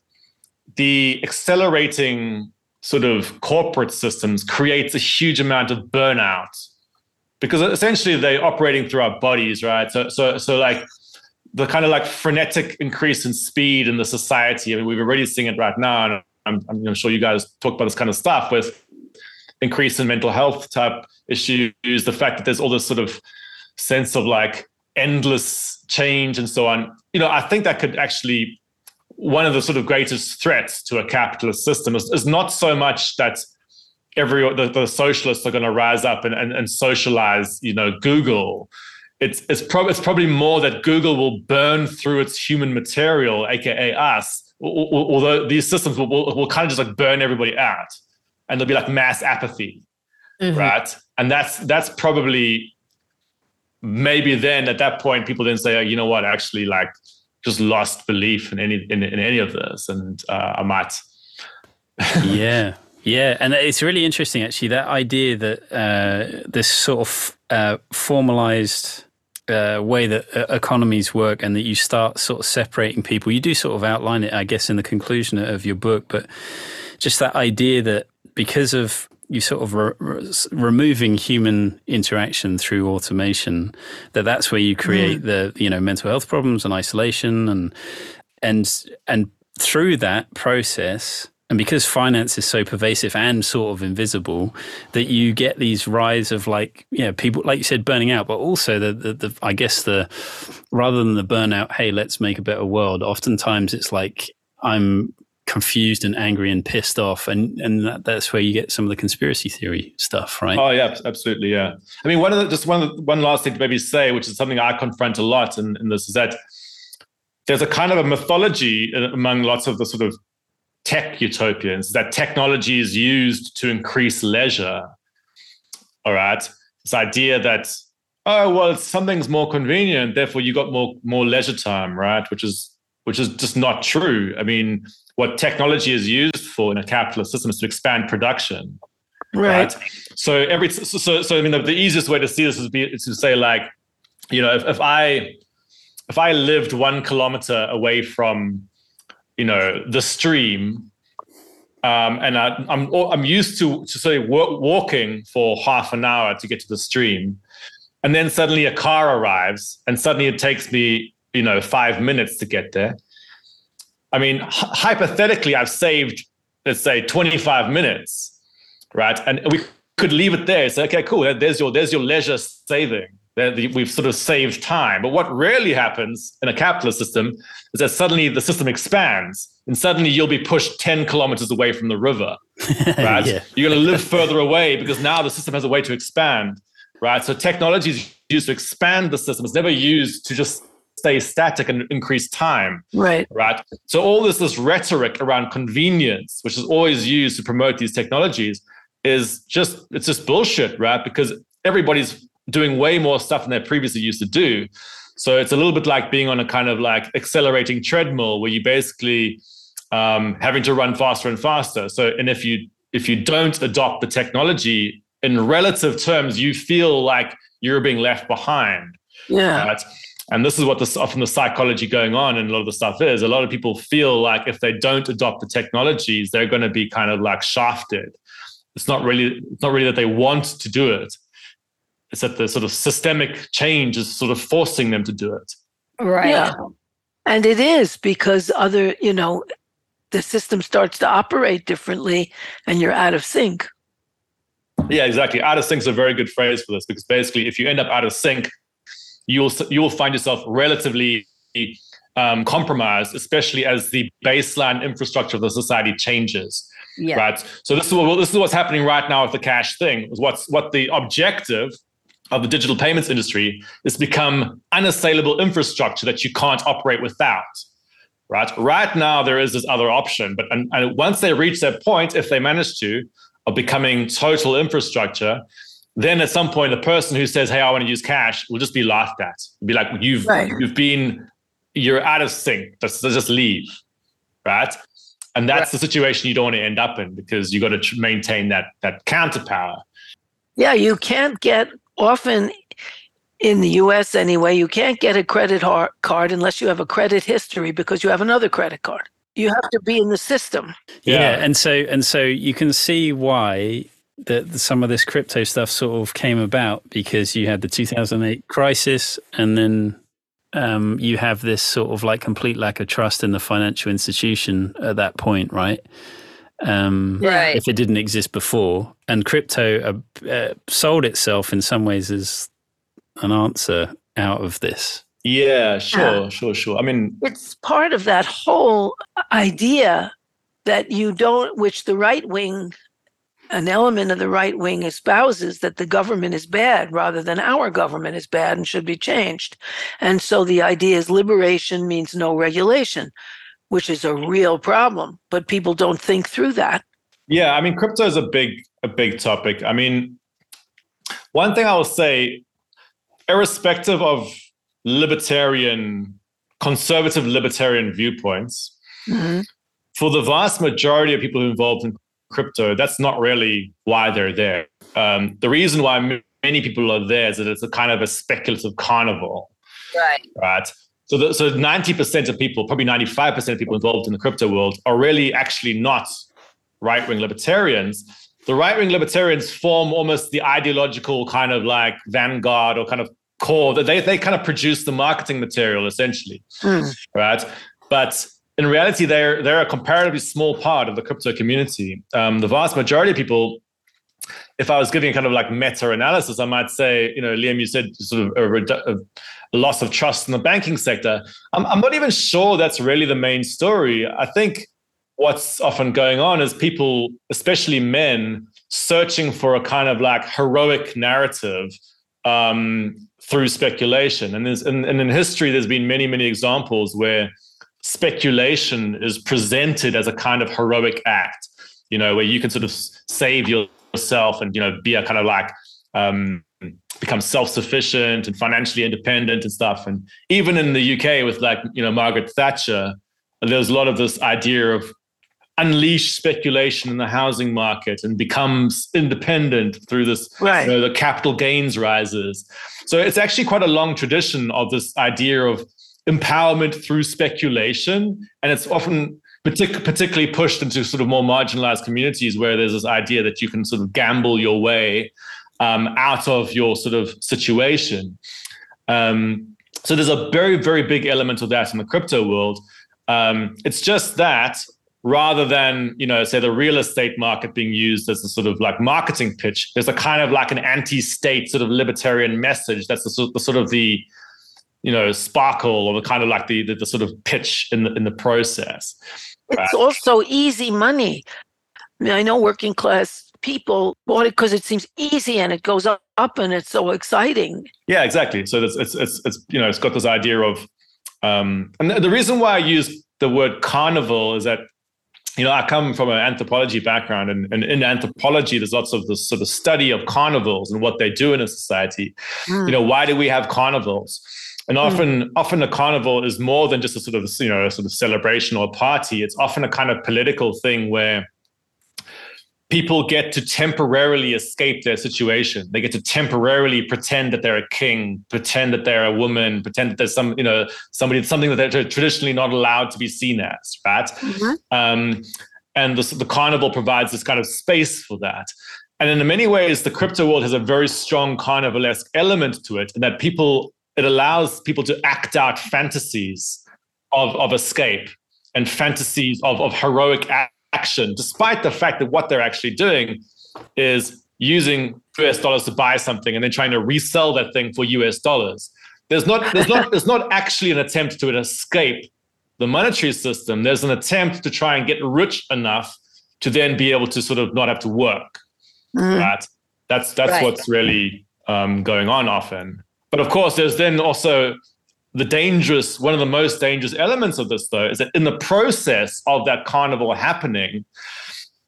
the accelerating sort of corporate systems creates a huge amount of burnout because essentially they're operating through our bodies, right? So, so, so like the kind of like frenetic increase in speed in the society. I mean, we've already seen it right now, and I'm, I'm sure you guys talk about this kind of stuff with increase in mental health type issues. The fact that there's all this sort of sense of like endless change and so on. You know, I think that could actually one of the sort of greatest threats to a capitalist system is, is not so much that every the, the socialists are going to rise up and, and, and socialize, you know, Google. It's it's, prob- it's probably more that Google will burn through its human material, aka us. Although these systems will, will, will kind of just like burn everybody out, and there'll be like mass apathy, mm-hmm. right? And that's that's probably maybe then at that point people then say, oh, you know what, actually, like just lost belief in any in, in any of this, and uh, I might. yeah, yeah, and it's really interesting actually that idea that uh, this sort of uh, formalized. Uh, way that uh, economies work and that you start sort of separating people. You do sort of outline it, I guess, in the conclusion of your book, but just that idea that because of you sort of re- re- removing human interaction through automation that that's where you create mm. the you know mental health problems and isolation and and and through that process and because finance is so pervasive and sort of invisible that you get these rise of like you know people like you said burning out but also the, the, the i guess the rather than the burnout hey let's make a better world oftentimes it's like i'm confused and angry and pissed off and and that, that's where you get some of the conspiracy theory stuff right? Oh yeah absolutely yeah. I mean one of the just one the, one last thing to maybe say which is something i confront a lot in, in this is that there's a kind of a mythology uh, among lots of the sort of tech utopians that technology is used to increase leisure all right this idea that oh well, something's more convenient, therefore you got more more leisure time, right? Which is which is just not true. I mean, what technology is used for in a capitalist system is to expand production. Right. right? So every so, so, I mean the, the, easiest way to see this is, be, is to say like, you know, if, if I if I lived one kilometer away from, you know, the stream, um, and I, am I'm, I'm used to to say walking for half an hour to get to the stream, and then suddenly a car arrives, and suddenly it takes me you know five minutes to get there. I mean, h- hypothetically, I've saved let's say 25 minutes, right? And we could leave it there. Say, okay, cool. There's your there's your leisure saving. That we've sort of saved time. But what rarely happens in a capitalist system is that suddenly the system expands and suddenly you'll be pushed 10 kilometers away from the river, right? yeah. You're going to live further away because now the system has a way to expand, right? So technology is used to expand the system. It's never used to just stay static and increase time. Right. Right. So all this this rhetoric around convenience, which is always used to promote these technologies, is just it's just bullshit, right? Because everybody's doing way more stuff than they previously used to do. So it's a little bit like being on a kind of like accelerating treadmill where you basically um, having to run faster and faster. So and if you if you don't adopt the technology in relative terms, you feel like you're being left behind. Yeah. Right? and this is what this often the psychology going on and a lot of the stuff is a lot of people feel like if they don't adopt the technologies they're going to be kind of like shafted it's not really it's not really that they want to do it it's that the sort of systemic change is sort of forcing them to do it right yeah. and it is because other you know the system starts to operate differently and you're out of sync yeah exactly out of sync is a very good phrase for this because basically if you end up out of sync you'll you'll find yourself relatively um, compromised, especially as the baseline infrastructure of the society changes. Yeah. Right. So this is what this is what's happening right now with the cash thing. Is What's what the objective of the digital payments industry is become unassailable infrastructure that you can't operate without. Right. Right now there is this other option, but and, and once they reach that point, if they manage to, of becoming total infrastructure, then at some point, the person who says, "Hey, I want to use cash," will just be laughed at. It'll be like, "You've right. you've been you're out of sync. Just just leave." Right. And that's right. the situation you don't want to end up in because you got to maintain that that counterpower. Yeah, you can't get often in the US anyway, you can't get a credit card unless you have a credit history because you have another credit card. You have to be in the system. Yeah, yeah and so and so you can see why that some of this crypto stuff sort of came about because you had the 2008 crisis and then um, you have this sort of like complete lack of trust in the financial institution at that point, right? Um, right. If it didn't exist before, and crypto uh, uh, sold itself in some ways as an answer out of this. Yeah, sure, yeah. sure, sure. I mean, it's part of that whole idea that you don't, which the right wing an element of the right wing espouses that the government is bad rather than our government is bad and should be changed. And so the idea is liberation means no regulation, which is a real problem, but people don't think through that. Yeah, I mean crypto is a big a big topic. I mean one thing I will say irrespective of libertarian conservative libertarian viewpoints mm-hmm. for the vast majority of people involved in crypto, that's not really why they're there. Um, the reason why many people are there is that it's a kind of a speculative carnival. Right. Right. So, the, so 90% of people, probably 95% of people involved in the crypto world are really actually not right wing libertarians. The right wing libertarians form almost the ideological kind of like vanguard or kind of core that they, they kind of produce the marketing material essentially. Mm. Right. But in reality, they're they're a comparatively small part of the crypto community. Um, the vast majority of people, if I was giving kind of like meta analysis, I might say, you know, Liam, you said sort of a, a, loss of trust in the banking sector. I'm, I'm not even sure that's really the main story. I think what's often going on is people, especially men, searching for a kind of like heroic narrative um, through speculation. And, there's, and, and in history, there's been many, many examples where speculation is presented as a kind of heroic act, you know, where you can sort of save yourself and, you know, be a kind of like, um, become self-sufficient and financially independent and stuff. And even in the UK with like, you know, Margaret Thatcher, there's a lot of this idea of unleash speculation in the housing market and becomes independent through this Right. you know, the capital gains rises so it's actually quite a long tradition of this idea of empowerment through speculation and it's often partic- particularly pushed into sort of more marginalized communities where there's this idea that you can sort of gamble your way um, out of your sort of situation. Um, so there's a very very big element of that in the crypto world. Um, it's just that rather than you know say the real estate market being used as a sort of like marketing pitch there's a kind of like an anti-state sort of libertarian message that's the, sort- the sort of the you know sparkle or the kind of like the the, the sort of pitch in the in the process It's also easy money. I mean, I know working class people bought it because it seems easy and it goes up, up and it's so exciting. Yeah, exactly. So it's it's it's, it's you know it's got this idea of, um, and the, the reason why I use the word carnival is that, you know, I come from an anthropology background, and, and in anthropology, there's lots of this sort of study of carnivals and what they do in a society. Mm. You know, why do we have carnivals? And often, often a carnival is more than just a sort of you know a sort of celebration or party. It's often a kind of political thing where people get to temporarily escape their situation. They get to temporarily pretend that they're a king, pretend that they're a woman, pretend that there's some, you know, somebody, something that they're traditionally not allowed to be seen as, right? Mhm. Um, and the, the carnival provides this kind of space for that. And in many ways, the crypto world has a very strong carnivalesque element to it, in that people, it allows people to act out fantasies of, of escape and fantasies of, of heroic action, despite the fact that what they're actually doing is using US dollars to buy something and then trying to resell that thing for US dollars. There's not, there's not, there's not actually an attempt to escape the monetary system. There's an attempt to try and get rich enough to then be able to sort of not have to work. Mhm. Right? That's that's Right. what's really um, going on often. But of course, there's then also the dangerous, one of the most dangerous elements of this, though, is that in the process of that carnival happening,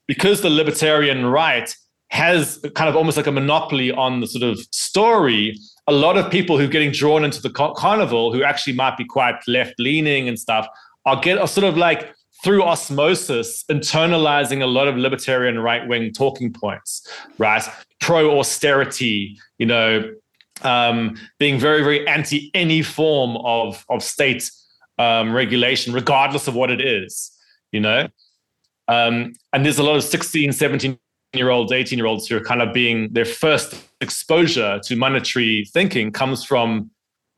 because the libertarian right has kind of almost like a monopoly on the sort of story, a lot of people who are getting drawn into the carnival, who actually might be quite left leaning and stuff, are get are sort of like through osmosis internalizing a lot of libertarian right wing talking points, right? Pro austerity, you know, um, being very, very anti any form of, of state um, regulation, regardless of what it is, you know? Um, and there's a lot of 16, 17 year olds, 18 year olds who are kind of being their first exposure to monetary thinking comes from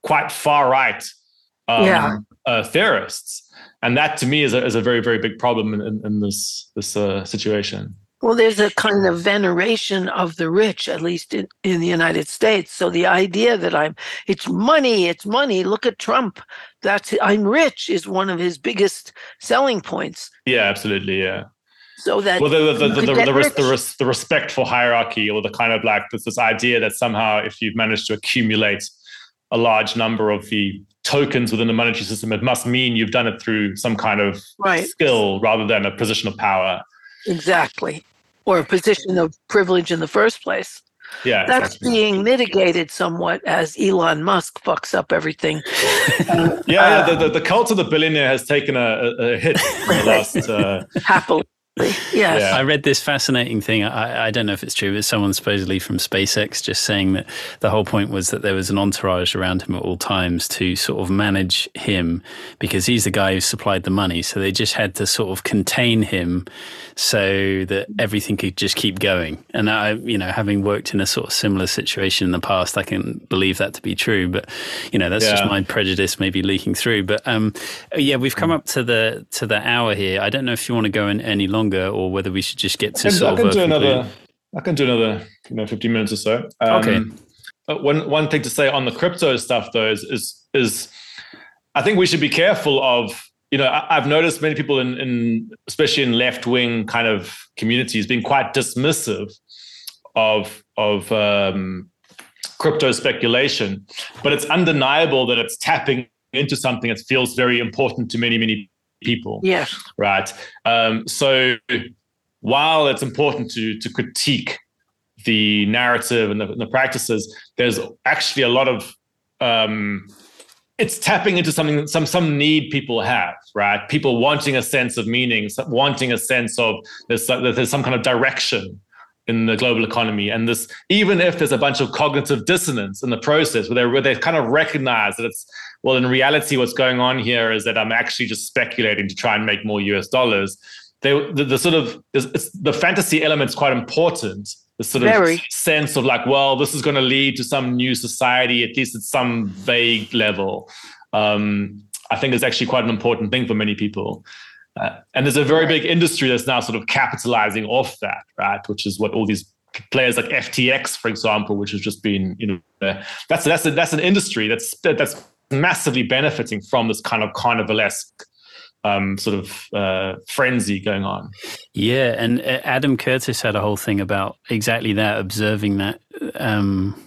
quite far right um, Yeah. uh, theorists. And that to me is a, is a very, very big problem in, in, in this, this uh, situation. Well, there's a kind of veneration of the rich, at least in, in the United States. So the idea that I'm, it's money, it's money. Look at Trump. That's I'm rich is one of his biggest selling points. Yeah, absolutely. Yeah. So that well, the the, the, the, the, res- the, res- the respect for hierarchy, or the kind of like this, this idea that somehow if you've managed to accumulate a large number of the tokens within the monetary system, it must mean you've done it through some kind of Right. skill rather than a position of power. Exactly, or a position of privilege in the first place. Yeah, That's exactly. being mitigated somewhat as Elon Musk fucks up everything. yeah. yeah the, the, the cult of the billionaire has taken a, a, hit in the last. Uh, Happily, yes. Yeah. I read this fascinating thing. I, I don't know if it's true, but someone supposedly from SpaceX just saying that the whole point was that there was an entourage around him at all times to sort of manage him because he's the guy who supplied the money. So they just had to sort of contain him so that everything could just keep going. And I, you know, having worked in a sort of similar situation in the past, I can believe that to be true. But you know, that's just my prejudice maybe leaking through. But um, yeah, we've come up to the to the hour here. I don't know if you want to go in any longer or whether we should just get to I can, I can do another. I can do another, you know, fifteen minutes or so. Um, Okay. One one thing to say on the crypto stuff though is is is I think we should be careful of you know I, I've noticed many people in, in especially in left wing kind of communities being quite dismissive of of um, crypto speculation, but it's undeniable that it's tapping into something that feels very important to many many people Yes. right? Um, so while it's important to to critique the narrative and the, the practices, there's actually a lot of um, it's tapping into something some some need people have right people wanting a sense of meaning wanting a sense of there's, there's some kind of direction in the global economy and this even if there's a bunch of cognitive dissonance in the process where they where they kind of recognize that it's well in reality what's going on here is that i'm actually just speculating to try and make more us dollars they the, the sort of the fantasy element is quite important the sort Very. of sense of like, well, this is going to lead to some new society, at least at some vague level. Um, I think is actually quite an important thing for many people. Uh, and there's a very big industry that's now sort of capitalizing off that, right? Which is what all these players like FTX, for example, which has just been, you know, uh, that's that's a, that's an industry that's that's massively benefiting from this kind of carnivalesque um, sort of uh, frenzy going on. Yeah, and uh, Adam Curtis had a whole thing about exactly that, observing that um,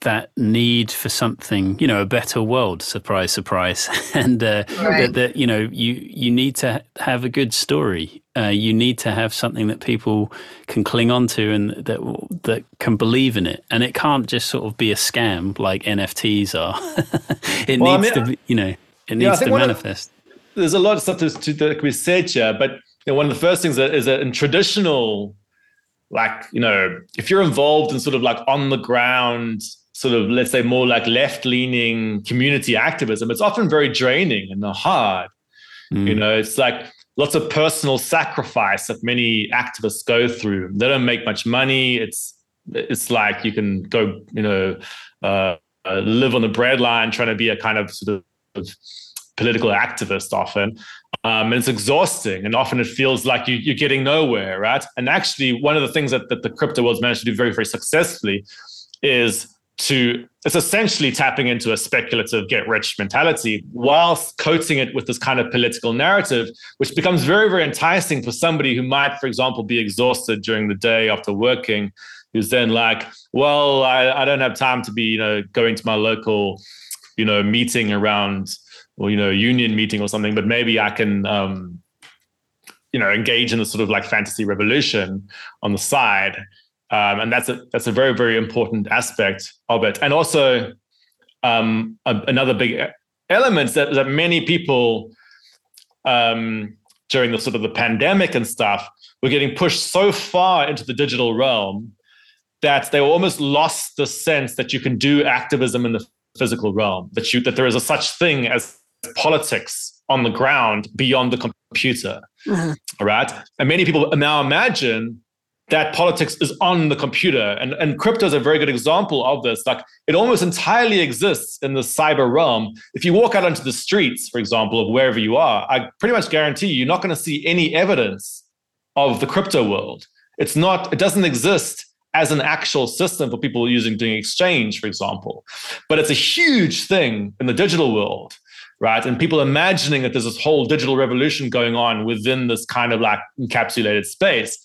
that need for something, you know, a better world. Surprise, surprise, and uh, right. that, that, you know you you need to have a good story. Uh, you need to have something that people can cling on to and that that can believe in it, and it can't just sort of be a scam like NFTs are. it well, needs I mean, to, be, you know, it needs yeah, to manifest there's a lot of stuff to, to, that can be said here, but you know, one of the first things that is that in traditional, like you know, if you're involved in sort of like on the ground, sort of let's say more like left leaning community activism, it's often very draining and hard. Mm. You know, it's like lots of personal sacrifice that many activists go through. They don't make much money. It's it's like you can go, you know, uh, uh, live on the breadline, trying to be a kind of sort of political activist often. Um, and it's exhausting. And often it feels like you, are getting nowhere, right? And actually, one of the things that, that the crypto world's managed to do very, very successfully is to it's essentially tapping into a speculative get rich mentality whilst coating it with this kind of political narrative which becomes very very enticing for somebody who might for example be exhausted during the day after working who's then like well i, I don't have time to be you know going to my local you know meeting around or you know union meeting or something but maybe i can um, you know engage in the sort of like fantasy revolution on the side um, and that's a that's a very very important aspect of it and also um, a, another big element that, that many people um, during the sort of the pandemic and stuff were getting pushed so far into the digital realm that they almost lost the sense that you can do activism in the physical realm that you that there is a such thing as politics on the ground beyond the computer. Mm-hmm. Right. And many people now imagine that politics is on the computer. And, and crypto is a very good example of this. Like it almost entirely exists in the cyber realm. If you walk out onto the streets, for example, of wherever you are, I pretty much guarantee you, you're not going to see any evidence of the crypto world. It's not, it doesn't exist as an actual system for people using doing exchange, for example. But it's a huge thing in the digital world right? And people imagining that there's this whole digital revolution going on within this kind of like encapsulated space.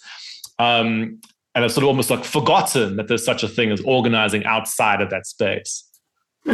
Um, and have sort of almost like forgotten that there's such a thing as organizing outside of that space.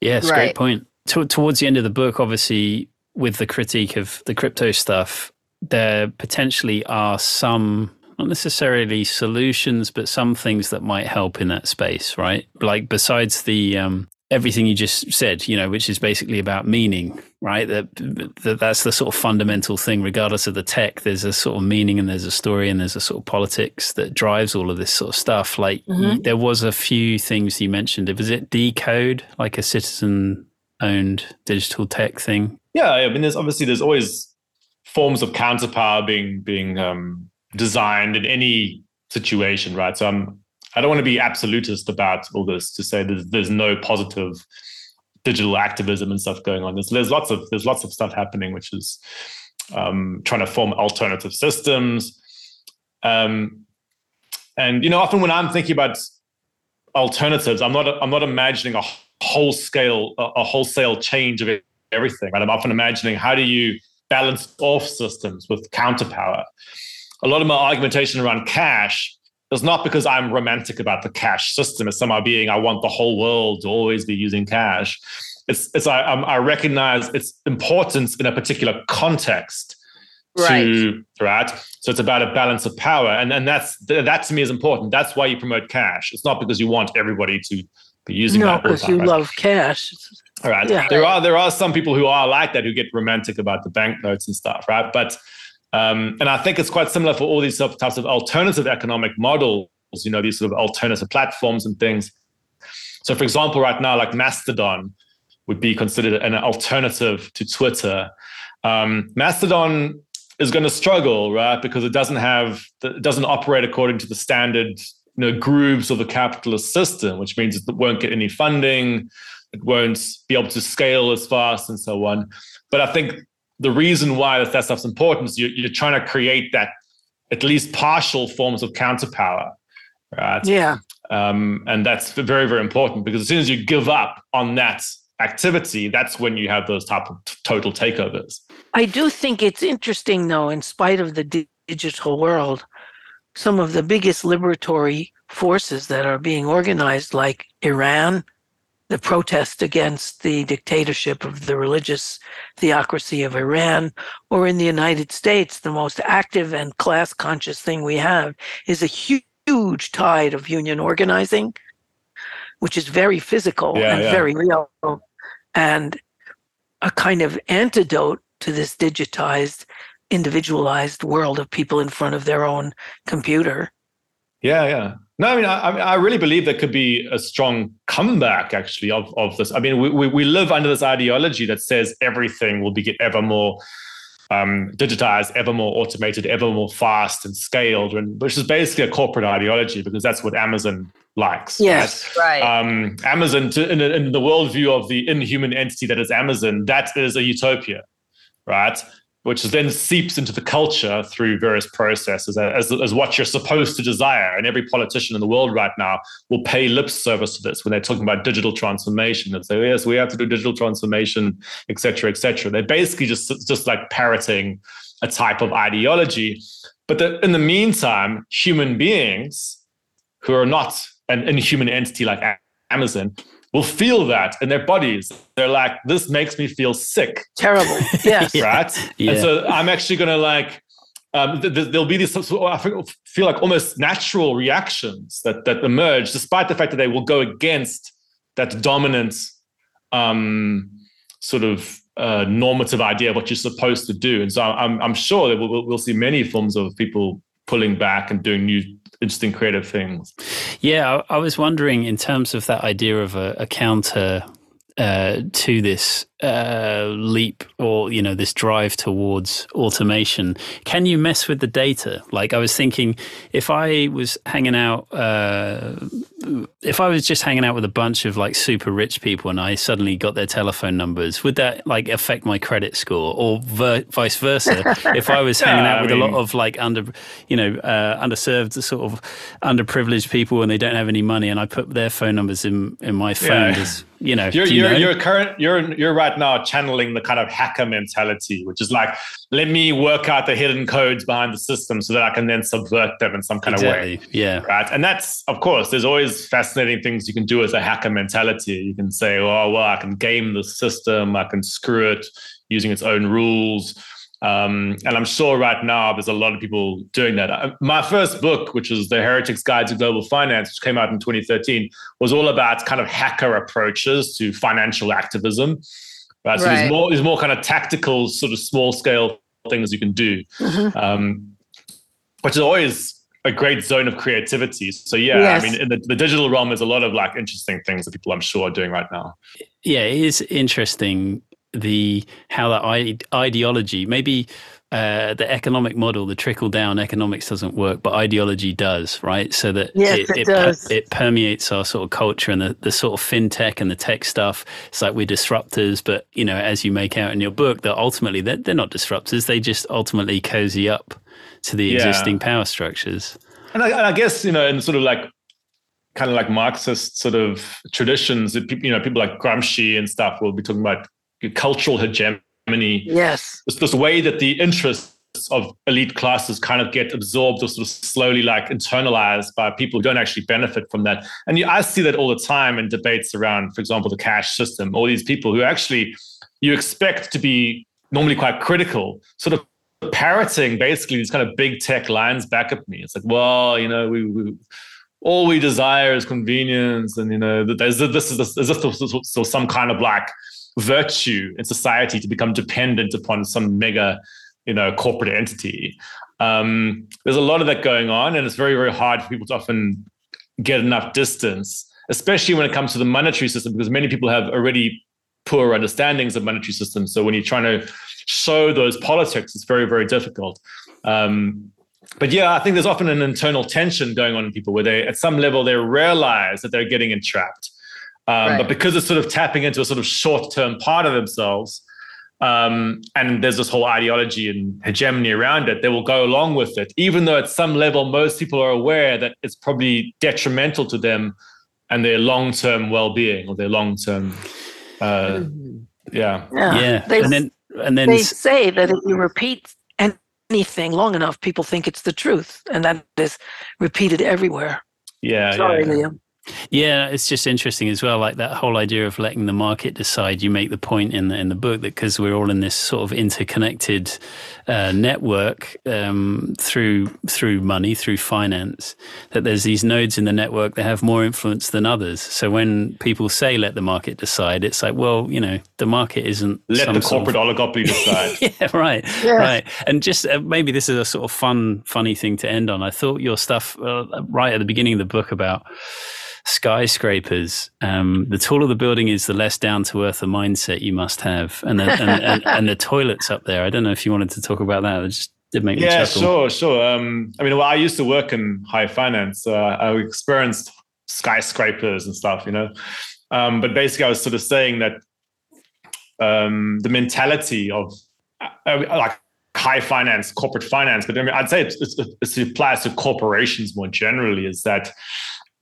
yes, right. great point. T- towards the end of the book, obviously, with the critique of the crypto stuff, there potentially are some not necessarily solutions, but some things that might help in that space, right? Like besides the um, everything you just said, you know, which is basically about meaning, right? That, that that's the sort of fundamental thing, regardless of the tech. There's a sort of meaning, and there's a story, and there's a sort of politics that drives all of this sort of stuff. Like mm-hmm. there was a few things you mentioned. Was it Decode, like a citizen-owned digital tech thing? Yeah, I mean, there's obviously there's always forms of counterpower being being um, designed in any situation, right? So I'm I don't want to be absolutist about all this to say that there's no positive digital activism and stuff going on. There's, there's lots of there's lots of stuff happening, which is um, trying to form alternative systems. Um, and you know, often when I'm thinking about alternatives, I'm not I'm not imagining a whole scale a, a wholesale change of everything. Right? I'm often imagining how do you balance off systems with counterpower. A lot of my argumentation around cash it's not because I'm romantic about the cash system as somehow being I want the whole world to always be using cash. It's it's I, I recognize its importance in a particular context, right. to right. So it's about a balance of power, and and that's that to me is important. That's why you promote cash. It's not because you want everybody to be using no, that. No, because you right? love cash. All right. Yeah. There are there are some people who are like that who get romantic about the banknotes and stuff, right? But um, and I think it's quite similar for all these types of alternative economic models. You know, these sort of alternative platforms and things. So, for example, right now, like Mastodon would be considered an alternative to Twitter. Um, Mastodon is going to struggle, right? Because it doesn't have, it doesn't operate according to the standard, you know, grooves of the capitalist system, which means it won't get any funding, it won't be able to scale as fast, and so on. But I think the reason why that, that stuff's important is you're, you're trying to create that at least partial forms of counterpower, right? Yeah. Um, and that's very, very important because as soon as you give up on that activity, that's when you have those type of total takeovers. I do think it's interesting, though, in spite of the di- digital world, some of the biggest liberatory forces that are being organized, like Iran, the protest against the dictatorship of the religious theocracy of Iran, or in the United States, the most active and class conscious thing we have is a huge, huge tide of union organizing, which is very physical yeah, and yeah. very real and a kind of antidote to this digitized, individualized world of people in front of their own computer. Yeah, yeah. No, I mean, I, I really believe there could be a strong comeback, actually, of, of this. I mean, we, we, we live under this ideology that says everything will be ever more um, digitized, ever more automated, ever more fast and scaled, and which is basically a corporate ideology because that's what Amazon likes. Yes, right. right. Um, Amazon, to, in, in the worldview of the inhuman entity that is Amazon, that is a utopia, right? Which then seeps into the culture through various processes as, as what you're supposed to desire. And every politician in the world right now will pay lip service to this when they're talking about digital transformation and say, yes, we have to do digital transformation, et cetera, et cetera. They're basically just, just like parroting a type of ideology. But the, in the meantime, human beings who are not an inhuman entity like Amazon will feel that in their bodies. They're like, this makes me feel sick. Terrible. Yes. right. Yeah. And so I'm actually going to like, um, th- th- there'll be these, I feel like almost natural reactions that, that emerge, despite the fact that they will go against that dominant um, sort of uh, normative idea of what you're supposed to do. And so I'm, I'm sure that we'll, we'll see many forms of people pulling back and doing new interesting creative things. Yeah, I, I was wondering in terms of that idea of a, a counter uh, to this uh, leap or you know this drive towards automation can you mess with the data like i was thinking if i was hanging out uh, if i was just hanging out with a bunch of like super rich people and i suddenly got their telephone numbers would that like affect my credit score or ver- vice versa if i was hanging out with I mean, a lot of like under you know uh, underserved sort of underprivileged people and they don't have any money and i put their phone numbers in in my phone yeah. as you know you're, you you're, know? you're current you're you're right right now channeling the kind of hacker mentality, which is like, let me work out the hidden codes behind the system so that I can then subvert them in some kind exactly. of way. Yeah. Right. And that's, of course, there's always fascinating things you can do as a hacker mentality. You can say, oh, well, I can game the system, I can screw it using its own rules. Um, and I'm sure right now there's a lot of people doing that. Uh, my first book, which was The Heretic's Guide to Global Finance, which came out in 2013, was all about kind of hacker approaches to financial activism. Right. So right. there's more there's more kind of tactical, sort of small scale things you can do, mm-hmm. um, which is always a great zone of creativity. So yeah, yes. I mean, in the, the, digital realm, there's a lot of like interesting things that people I'm sure are doing right now. Yeah, it is interesting the how that ideology maybe uh, the economic model, the trickle down economics doesn't work, but ideology does, right? So that yes, it, it, it, does. Per, it permeates our sort of culture and the, the sort of fintech and the tech stuff. It's like we're disruptors, but you know, as you make out in your book, that ultimately they're, they're not disruptors. They just ultimately cozy up to the existing yeah. power structures. And I, and I guess you know, in sort of like kind of like Marxist sort of traditions, you know, people like Gramsci and stuff will be talking about cultural hegemony Germany. Yes. It's this way that the interests of elite classes kind of get absorbed or sort of slowly like internalized by people who don't actually benefit from that. And you, I see that all the time in debates around, for example, the cash system. All these people who actually you expect to be normally quite critical, sort of parroting basically these kind of big tech lines back at me. It's like, well, you know, we, we all we desire is convenience, and you know, there's this is this, is so some kind of like virtue in society to become dependent upon some mega, you know, corporate entity. Um, there's a lot of that going on, and it's very very hard for people to often get enough distance, especially when it comes to the monetary system, because many people have already poor understandings of monetary systems. So when you're trying to show those politics, it's very, very difficult. Um, but yeah, I think there's often an internal tension going on in people where they, at some level, they realize that they're getting entrapped. Um, right. But because it's sort of tapping into a sort of short-term part of themselves, um, and there's this whole ideology and hegemony around it, they will go along with it, even though at some level most people are aware that it's probably detrimental to them and their long-term well-being or their long-term, uh, mm-hmm. yeah, yeah, yeah. They, and then and then they say that if you repeat anything long enough, people think it's the truth, and that is repeated everywhere. Yeah, sorry, yeah, yeah. Liam. Yeah, it's just interesting as well. Like that whole idea of letting the market decide. You make the point in the in the book that because we're all in this sort of interconnected uh, network um, through through money, through finance, that there's these nodes in the network that have more influence than others. So when people say let the market decide, it's like, well, you know, the market isn't let the corporate of... oligopoly decide. yeah, right, yeah. right. And just uh, maybe this is a sort of fun, funny thing to end on. I thought your stuff uh, right at the beginning of the book about skyscrapers, um, the taller the building is, the less down to earth a mindset you must have. And, and, and, and, the toilets up there. I don't know if you wanted to talk about that. It just did make me yeah, chuckle. sure, sure. Um, I mean, well, I used to work in high finance. Uh, I experienced skyscrapers and stuff, you know. Um, but basically, I was sort of saying that um, the mentality of uh, like high finance, corporate finance, but I mean, I'd say it's, it's, it applies to corporations more generally. Is that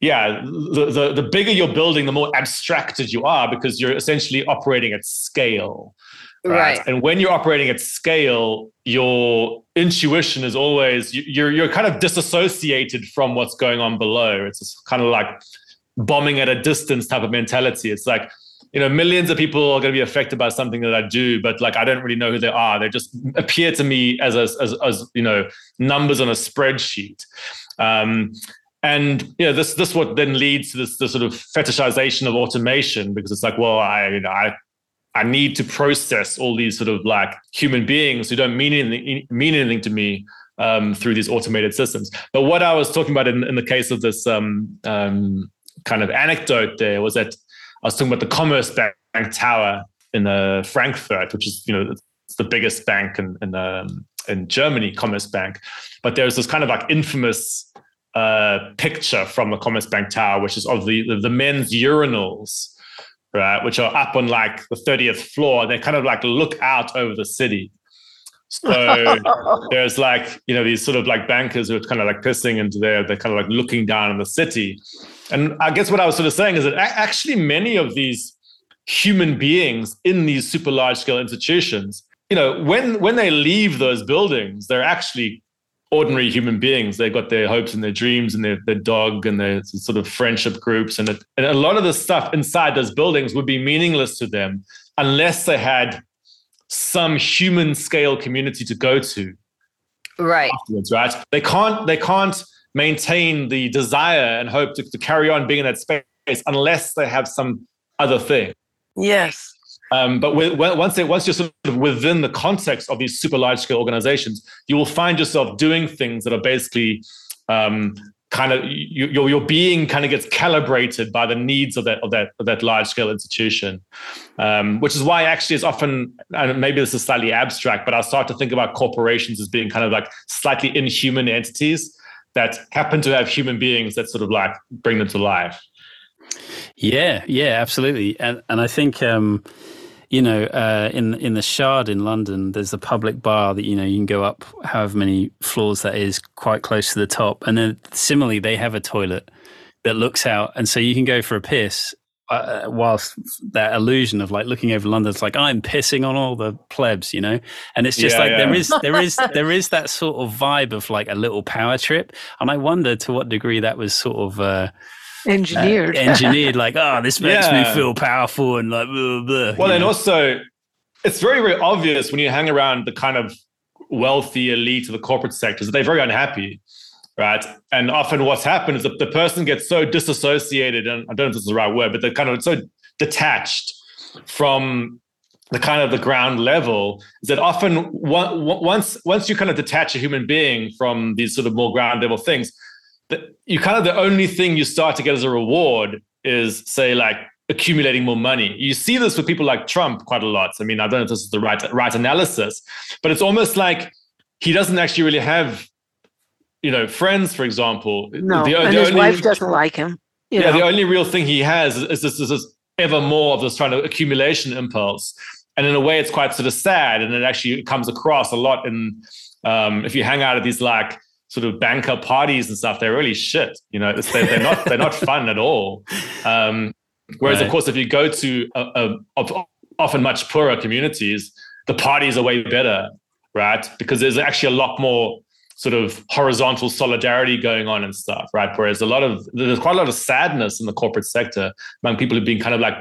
yeah, the, the, the bigger you're building, the more abstracted you are because you're essentially operating at scale. Right? right. And when you're operating at scale, your intuition is always you're you're kind of disassociated from what's going on below. It's kind of like bombing at a distance type of mentality. It's like you know millions of people are going to be affected by something that I do, but like I don't really know who they are. They just appear to me as a, as, as you know numbers on a spreadsheet. Um, and you know this this what then leads to this, this sort of fetishization of automation because it's like well I you know, I I need to process all these sort of like human beings who don't mean anything mean anything to me um, through these automated systems. But what I was talking about in, in the case of this um, um, kind of anecdote there was that I was talking about the Commerzbank Tower in uh, Frankfurt, which is you know it's the biggest bank in in, um, in Germany, Commerzbank. But there's this kind of like infamous uh, picture from the Commerzbank Tower, which is of the, the, the men's urinals, right, which are up on like the 30th floor. They kind of like look out over the city. So there's like, you know, these sort of like bankers who are kind of like pissing into there. They're kind of like looking down on the city. And I guess what I was sort of saying is that actually many of these human beings in these super large scale institutions, you know, when when they leave those buildings, they're actually ordinary human beings. They've got their hopes and their dreams and their, their dog and their sort of friendship groups. And, it, and a lot of the stuff inside those buildings would be meaningless to them unless they had some human scale community to go to. Right. Afterwards, right? They can't, they can't maintain the desire and hope to, to carry on being in that space unless they have some other thing. Yes. Um, but with, once they, once you're sort of within the context of these super large scale organizations, you will find yourself doing things that are basically um, kind of you, your your being kind of gets calibrated by the needs of that of that of that large scale institution, um, which is why actually it's often and maybe this is slightly abstract, but I start to think about corporations as being kind of like slightly inhuman entities that happen to have human beings that sort of like bring them to life. Yeah, yeah, absolutely, and and I think. Um, you know, uh, in in the Shard in London, there's a public bar that you know you can go up however many floors that is, quite close to the top, and then similarly they have a toilet that looks out, and so you can go for a piss. Uh, whilst that illusion of like looking over London, it's like I'm pissing on all the plebs, you know, and it's just yeah, like yeah. there is there is there is that sort of vibe of like a little power trip, and I wonder to what degree that was sort of. Uh, engineered. Uh, engineered, like, oh, this makes yeah. me feel powerful and like, blah, blah, well, and know? also, it's very, very obvious when you hang around the kind of wealthy elite of the corporate sectors, that they're very unhappy, right? And often what's happened is that the person gets so disassociated, and I don't know if this is the right word, but they're kind of so detached from the kind of the ground level is that often once once you kind of detach a human being from these sort of more ground level things that you kind of the only thing you start to get as a reward is say like accumulating more money. You see this with people like trump quite a lot. I mean i don't know if this is the right right analysis but it's almost like he doesn't actually really have you know friends for example. No the, and the his only, wife doesn't like him yeah know? the only real thing he has is this, is this ever more of this kind of accumulation impulse. And in a way it's quite sort of sad and it actually comes across a lot in um, if you hang out at these like sort of banker parties and stuff they're really shit you know they're, they're not they're not fun at all. Um, whereas right. of course if you go to a, a, often much poorer communities the parties are way better right? Because there's actually a lot more sort of horizontal solidarity going on and stuff right? Whereas a lot of there's quite a lot of sadness in the corporate sector among people who've been kind of like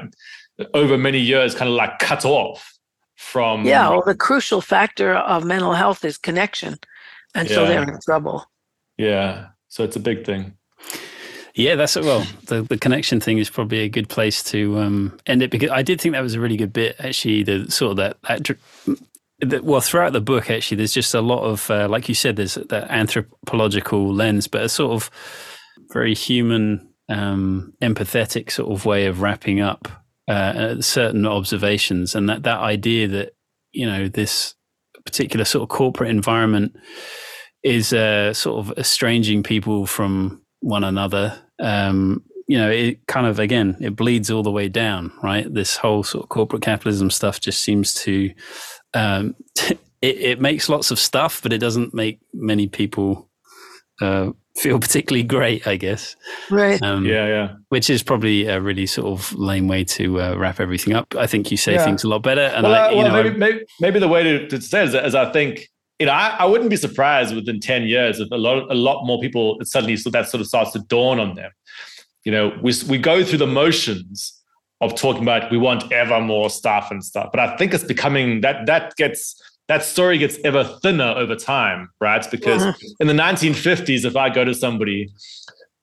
over many years kind of like cut off from yeah well the crucial factor of mental health is connection and yeah. so they're in trouble. Yeah. So it's a big thing. Yeah that's it. Well the, the connection thing is probably a good place to um, end it because i did think that was a really good bit actually the sort of that, that well throughout the book actually there's just a lot of uh, like you said there's that anthropological lens but a sort of very human um, empathetic sort of way of wrapping up uh, certain observations, and that that idea that you know this particular sort of corporate environment is uh, sort of estranging people from one another. Um, you know, it kind of again it bleeds all the way down, right? This whole sort of corporate capitalism stuff just seems to um, it, it makes lots of stuff, but it doesn't make many people uh, feel particularly great, I guess. Right. Um, yeah, yeah. Which is probably a really sort of lame way to uh, wrap everything up. I think you say yeah. things a lot better. And well, I, uh, well, know, maybe, maybe, maybe the way to, to say it is, is I think you know, I, I, wouldn't be surprised within 10 years if a lot, a lot more people suddenly so that sort of starts to dawn on them. You know, we, we go through the motions of talking about we want ever more stuff and stuff, but I think it's becoming that that gets that story gets ever thinner over time, right? Because uh-huh. in the 1950s, if I go to somebody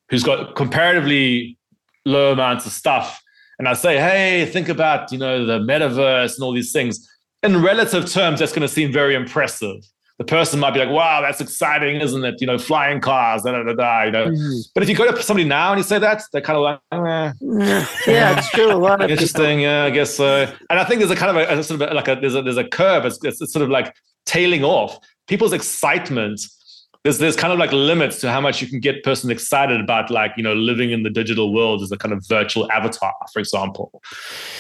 who's got comparatively low amounts of stuff and I say, hey, think about, you know, the metaverse and all these things, in relative terms, that's going to seem very impressive the person might be like, wow, that's exciting, isn't it? You know, flying cars, da da da da. You know, mm-hmm. but if you go to somebody now and you say that, they're kind of like, eh. yeah, it's true. A lot of interesting. Yeah, I guess. so. and I think there's a kind of a, a sort of like a there's a there's a curve. It's, it's sort of like tailing off. People's excitement. There's there's kind of like limits to how much you can get person excited about like you know living in the digital world as a kind of virtual avatar, for example.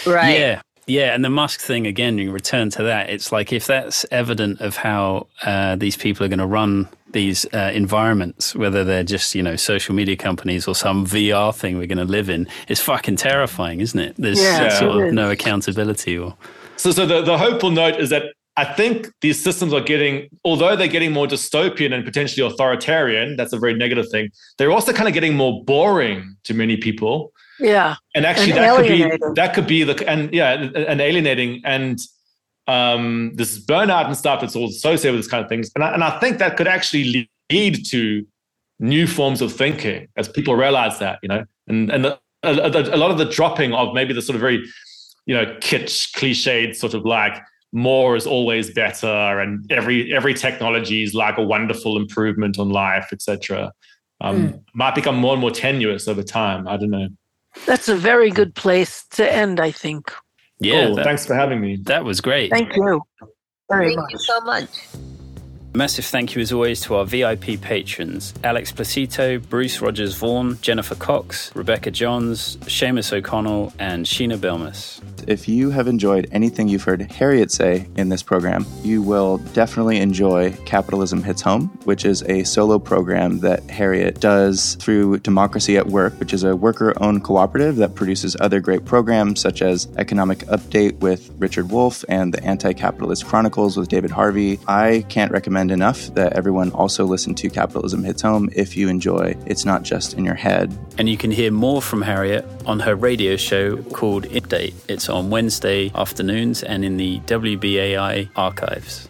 Right. Yeah. Yeah, and the Musk thing again. You return to that. It's like if that's evident of how uh, these people are going to run these uh, environments, whether they're just you know social media companies or some VR thing we're going to live in, it's fucking terrifying, isn't it? There's yeah, sort of no accountability or. So, so the, the hopeful note is that I think these systems are getting, although they're getting more dystopian and potentially authoritarian, that's a very negative thing. They're also kind of getting more boring to many people. Yeah. And actually and that could be that could be the and yeah, and alienating and um this burnout and stuff that's all associated with this kind of things. And I, and I think that could actually lead to new forms of thinking as people realize that, you know, and and the, a, a, lot of the dropping of maybe the sort of very, you know, kitsch, cliched sort of like more is always better and every every technology is like a wonderful improvement on life, etc. Um, mm. might become more and more tenuous over time. I don't know. That's a very good place to end, I think. Yeah. Cool. That, Thanks for having me. That was great. Thank you very Thank much. you so much. Massive thank you as always to our VIP patrons Alex Placito, Bruce Rogers Vaughan, Jennifer Cox, Rebecca Johns, Seamus O'Connell, and Sheena Belmas. If you have enjoyed anything you've heard Harriet say in this program, you will definitely enjoy Capitalism Hits Home, which is a solo program that Harriet does through Democracy at Work, which is a worker owned cooperative that produces other great programs such as Economic Update with Richard Wolff and the Anti Capitalist Chronicles with David Harvey. I can't recommend recommend enough that everyone also listen to Capitalism Hits Home if you enjoy It's Not Just in Your Head. And you can hear more from Harriet on her radio show called Update. It's on Wednesday afternoons and in the WBAI archives.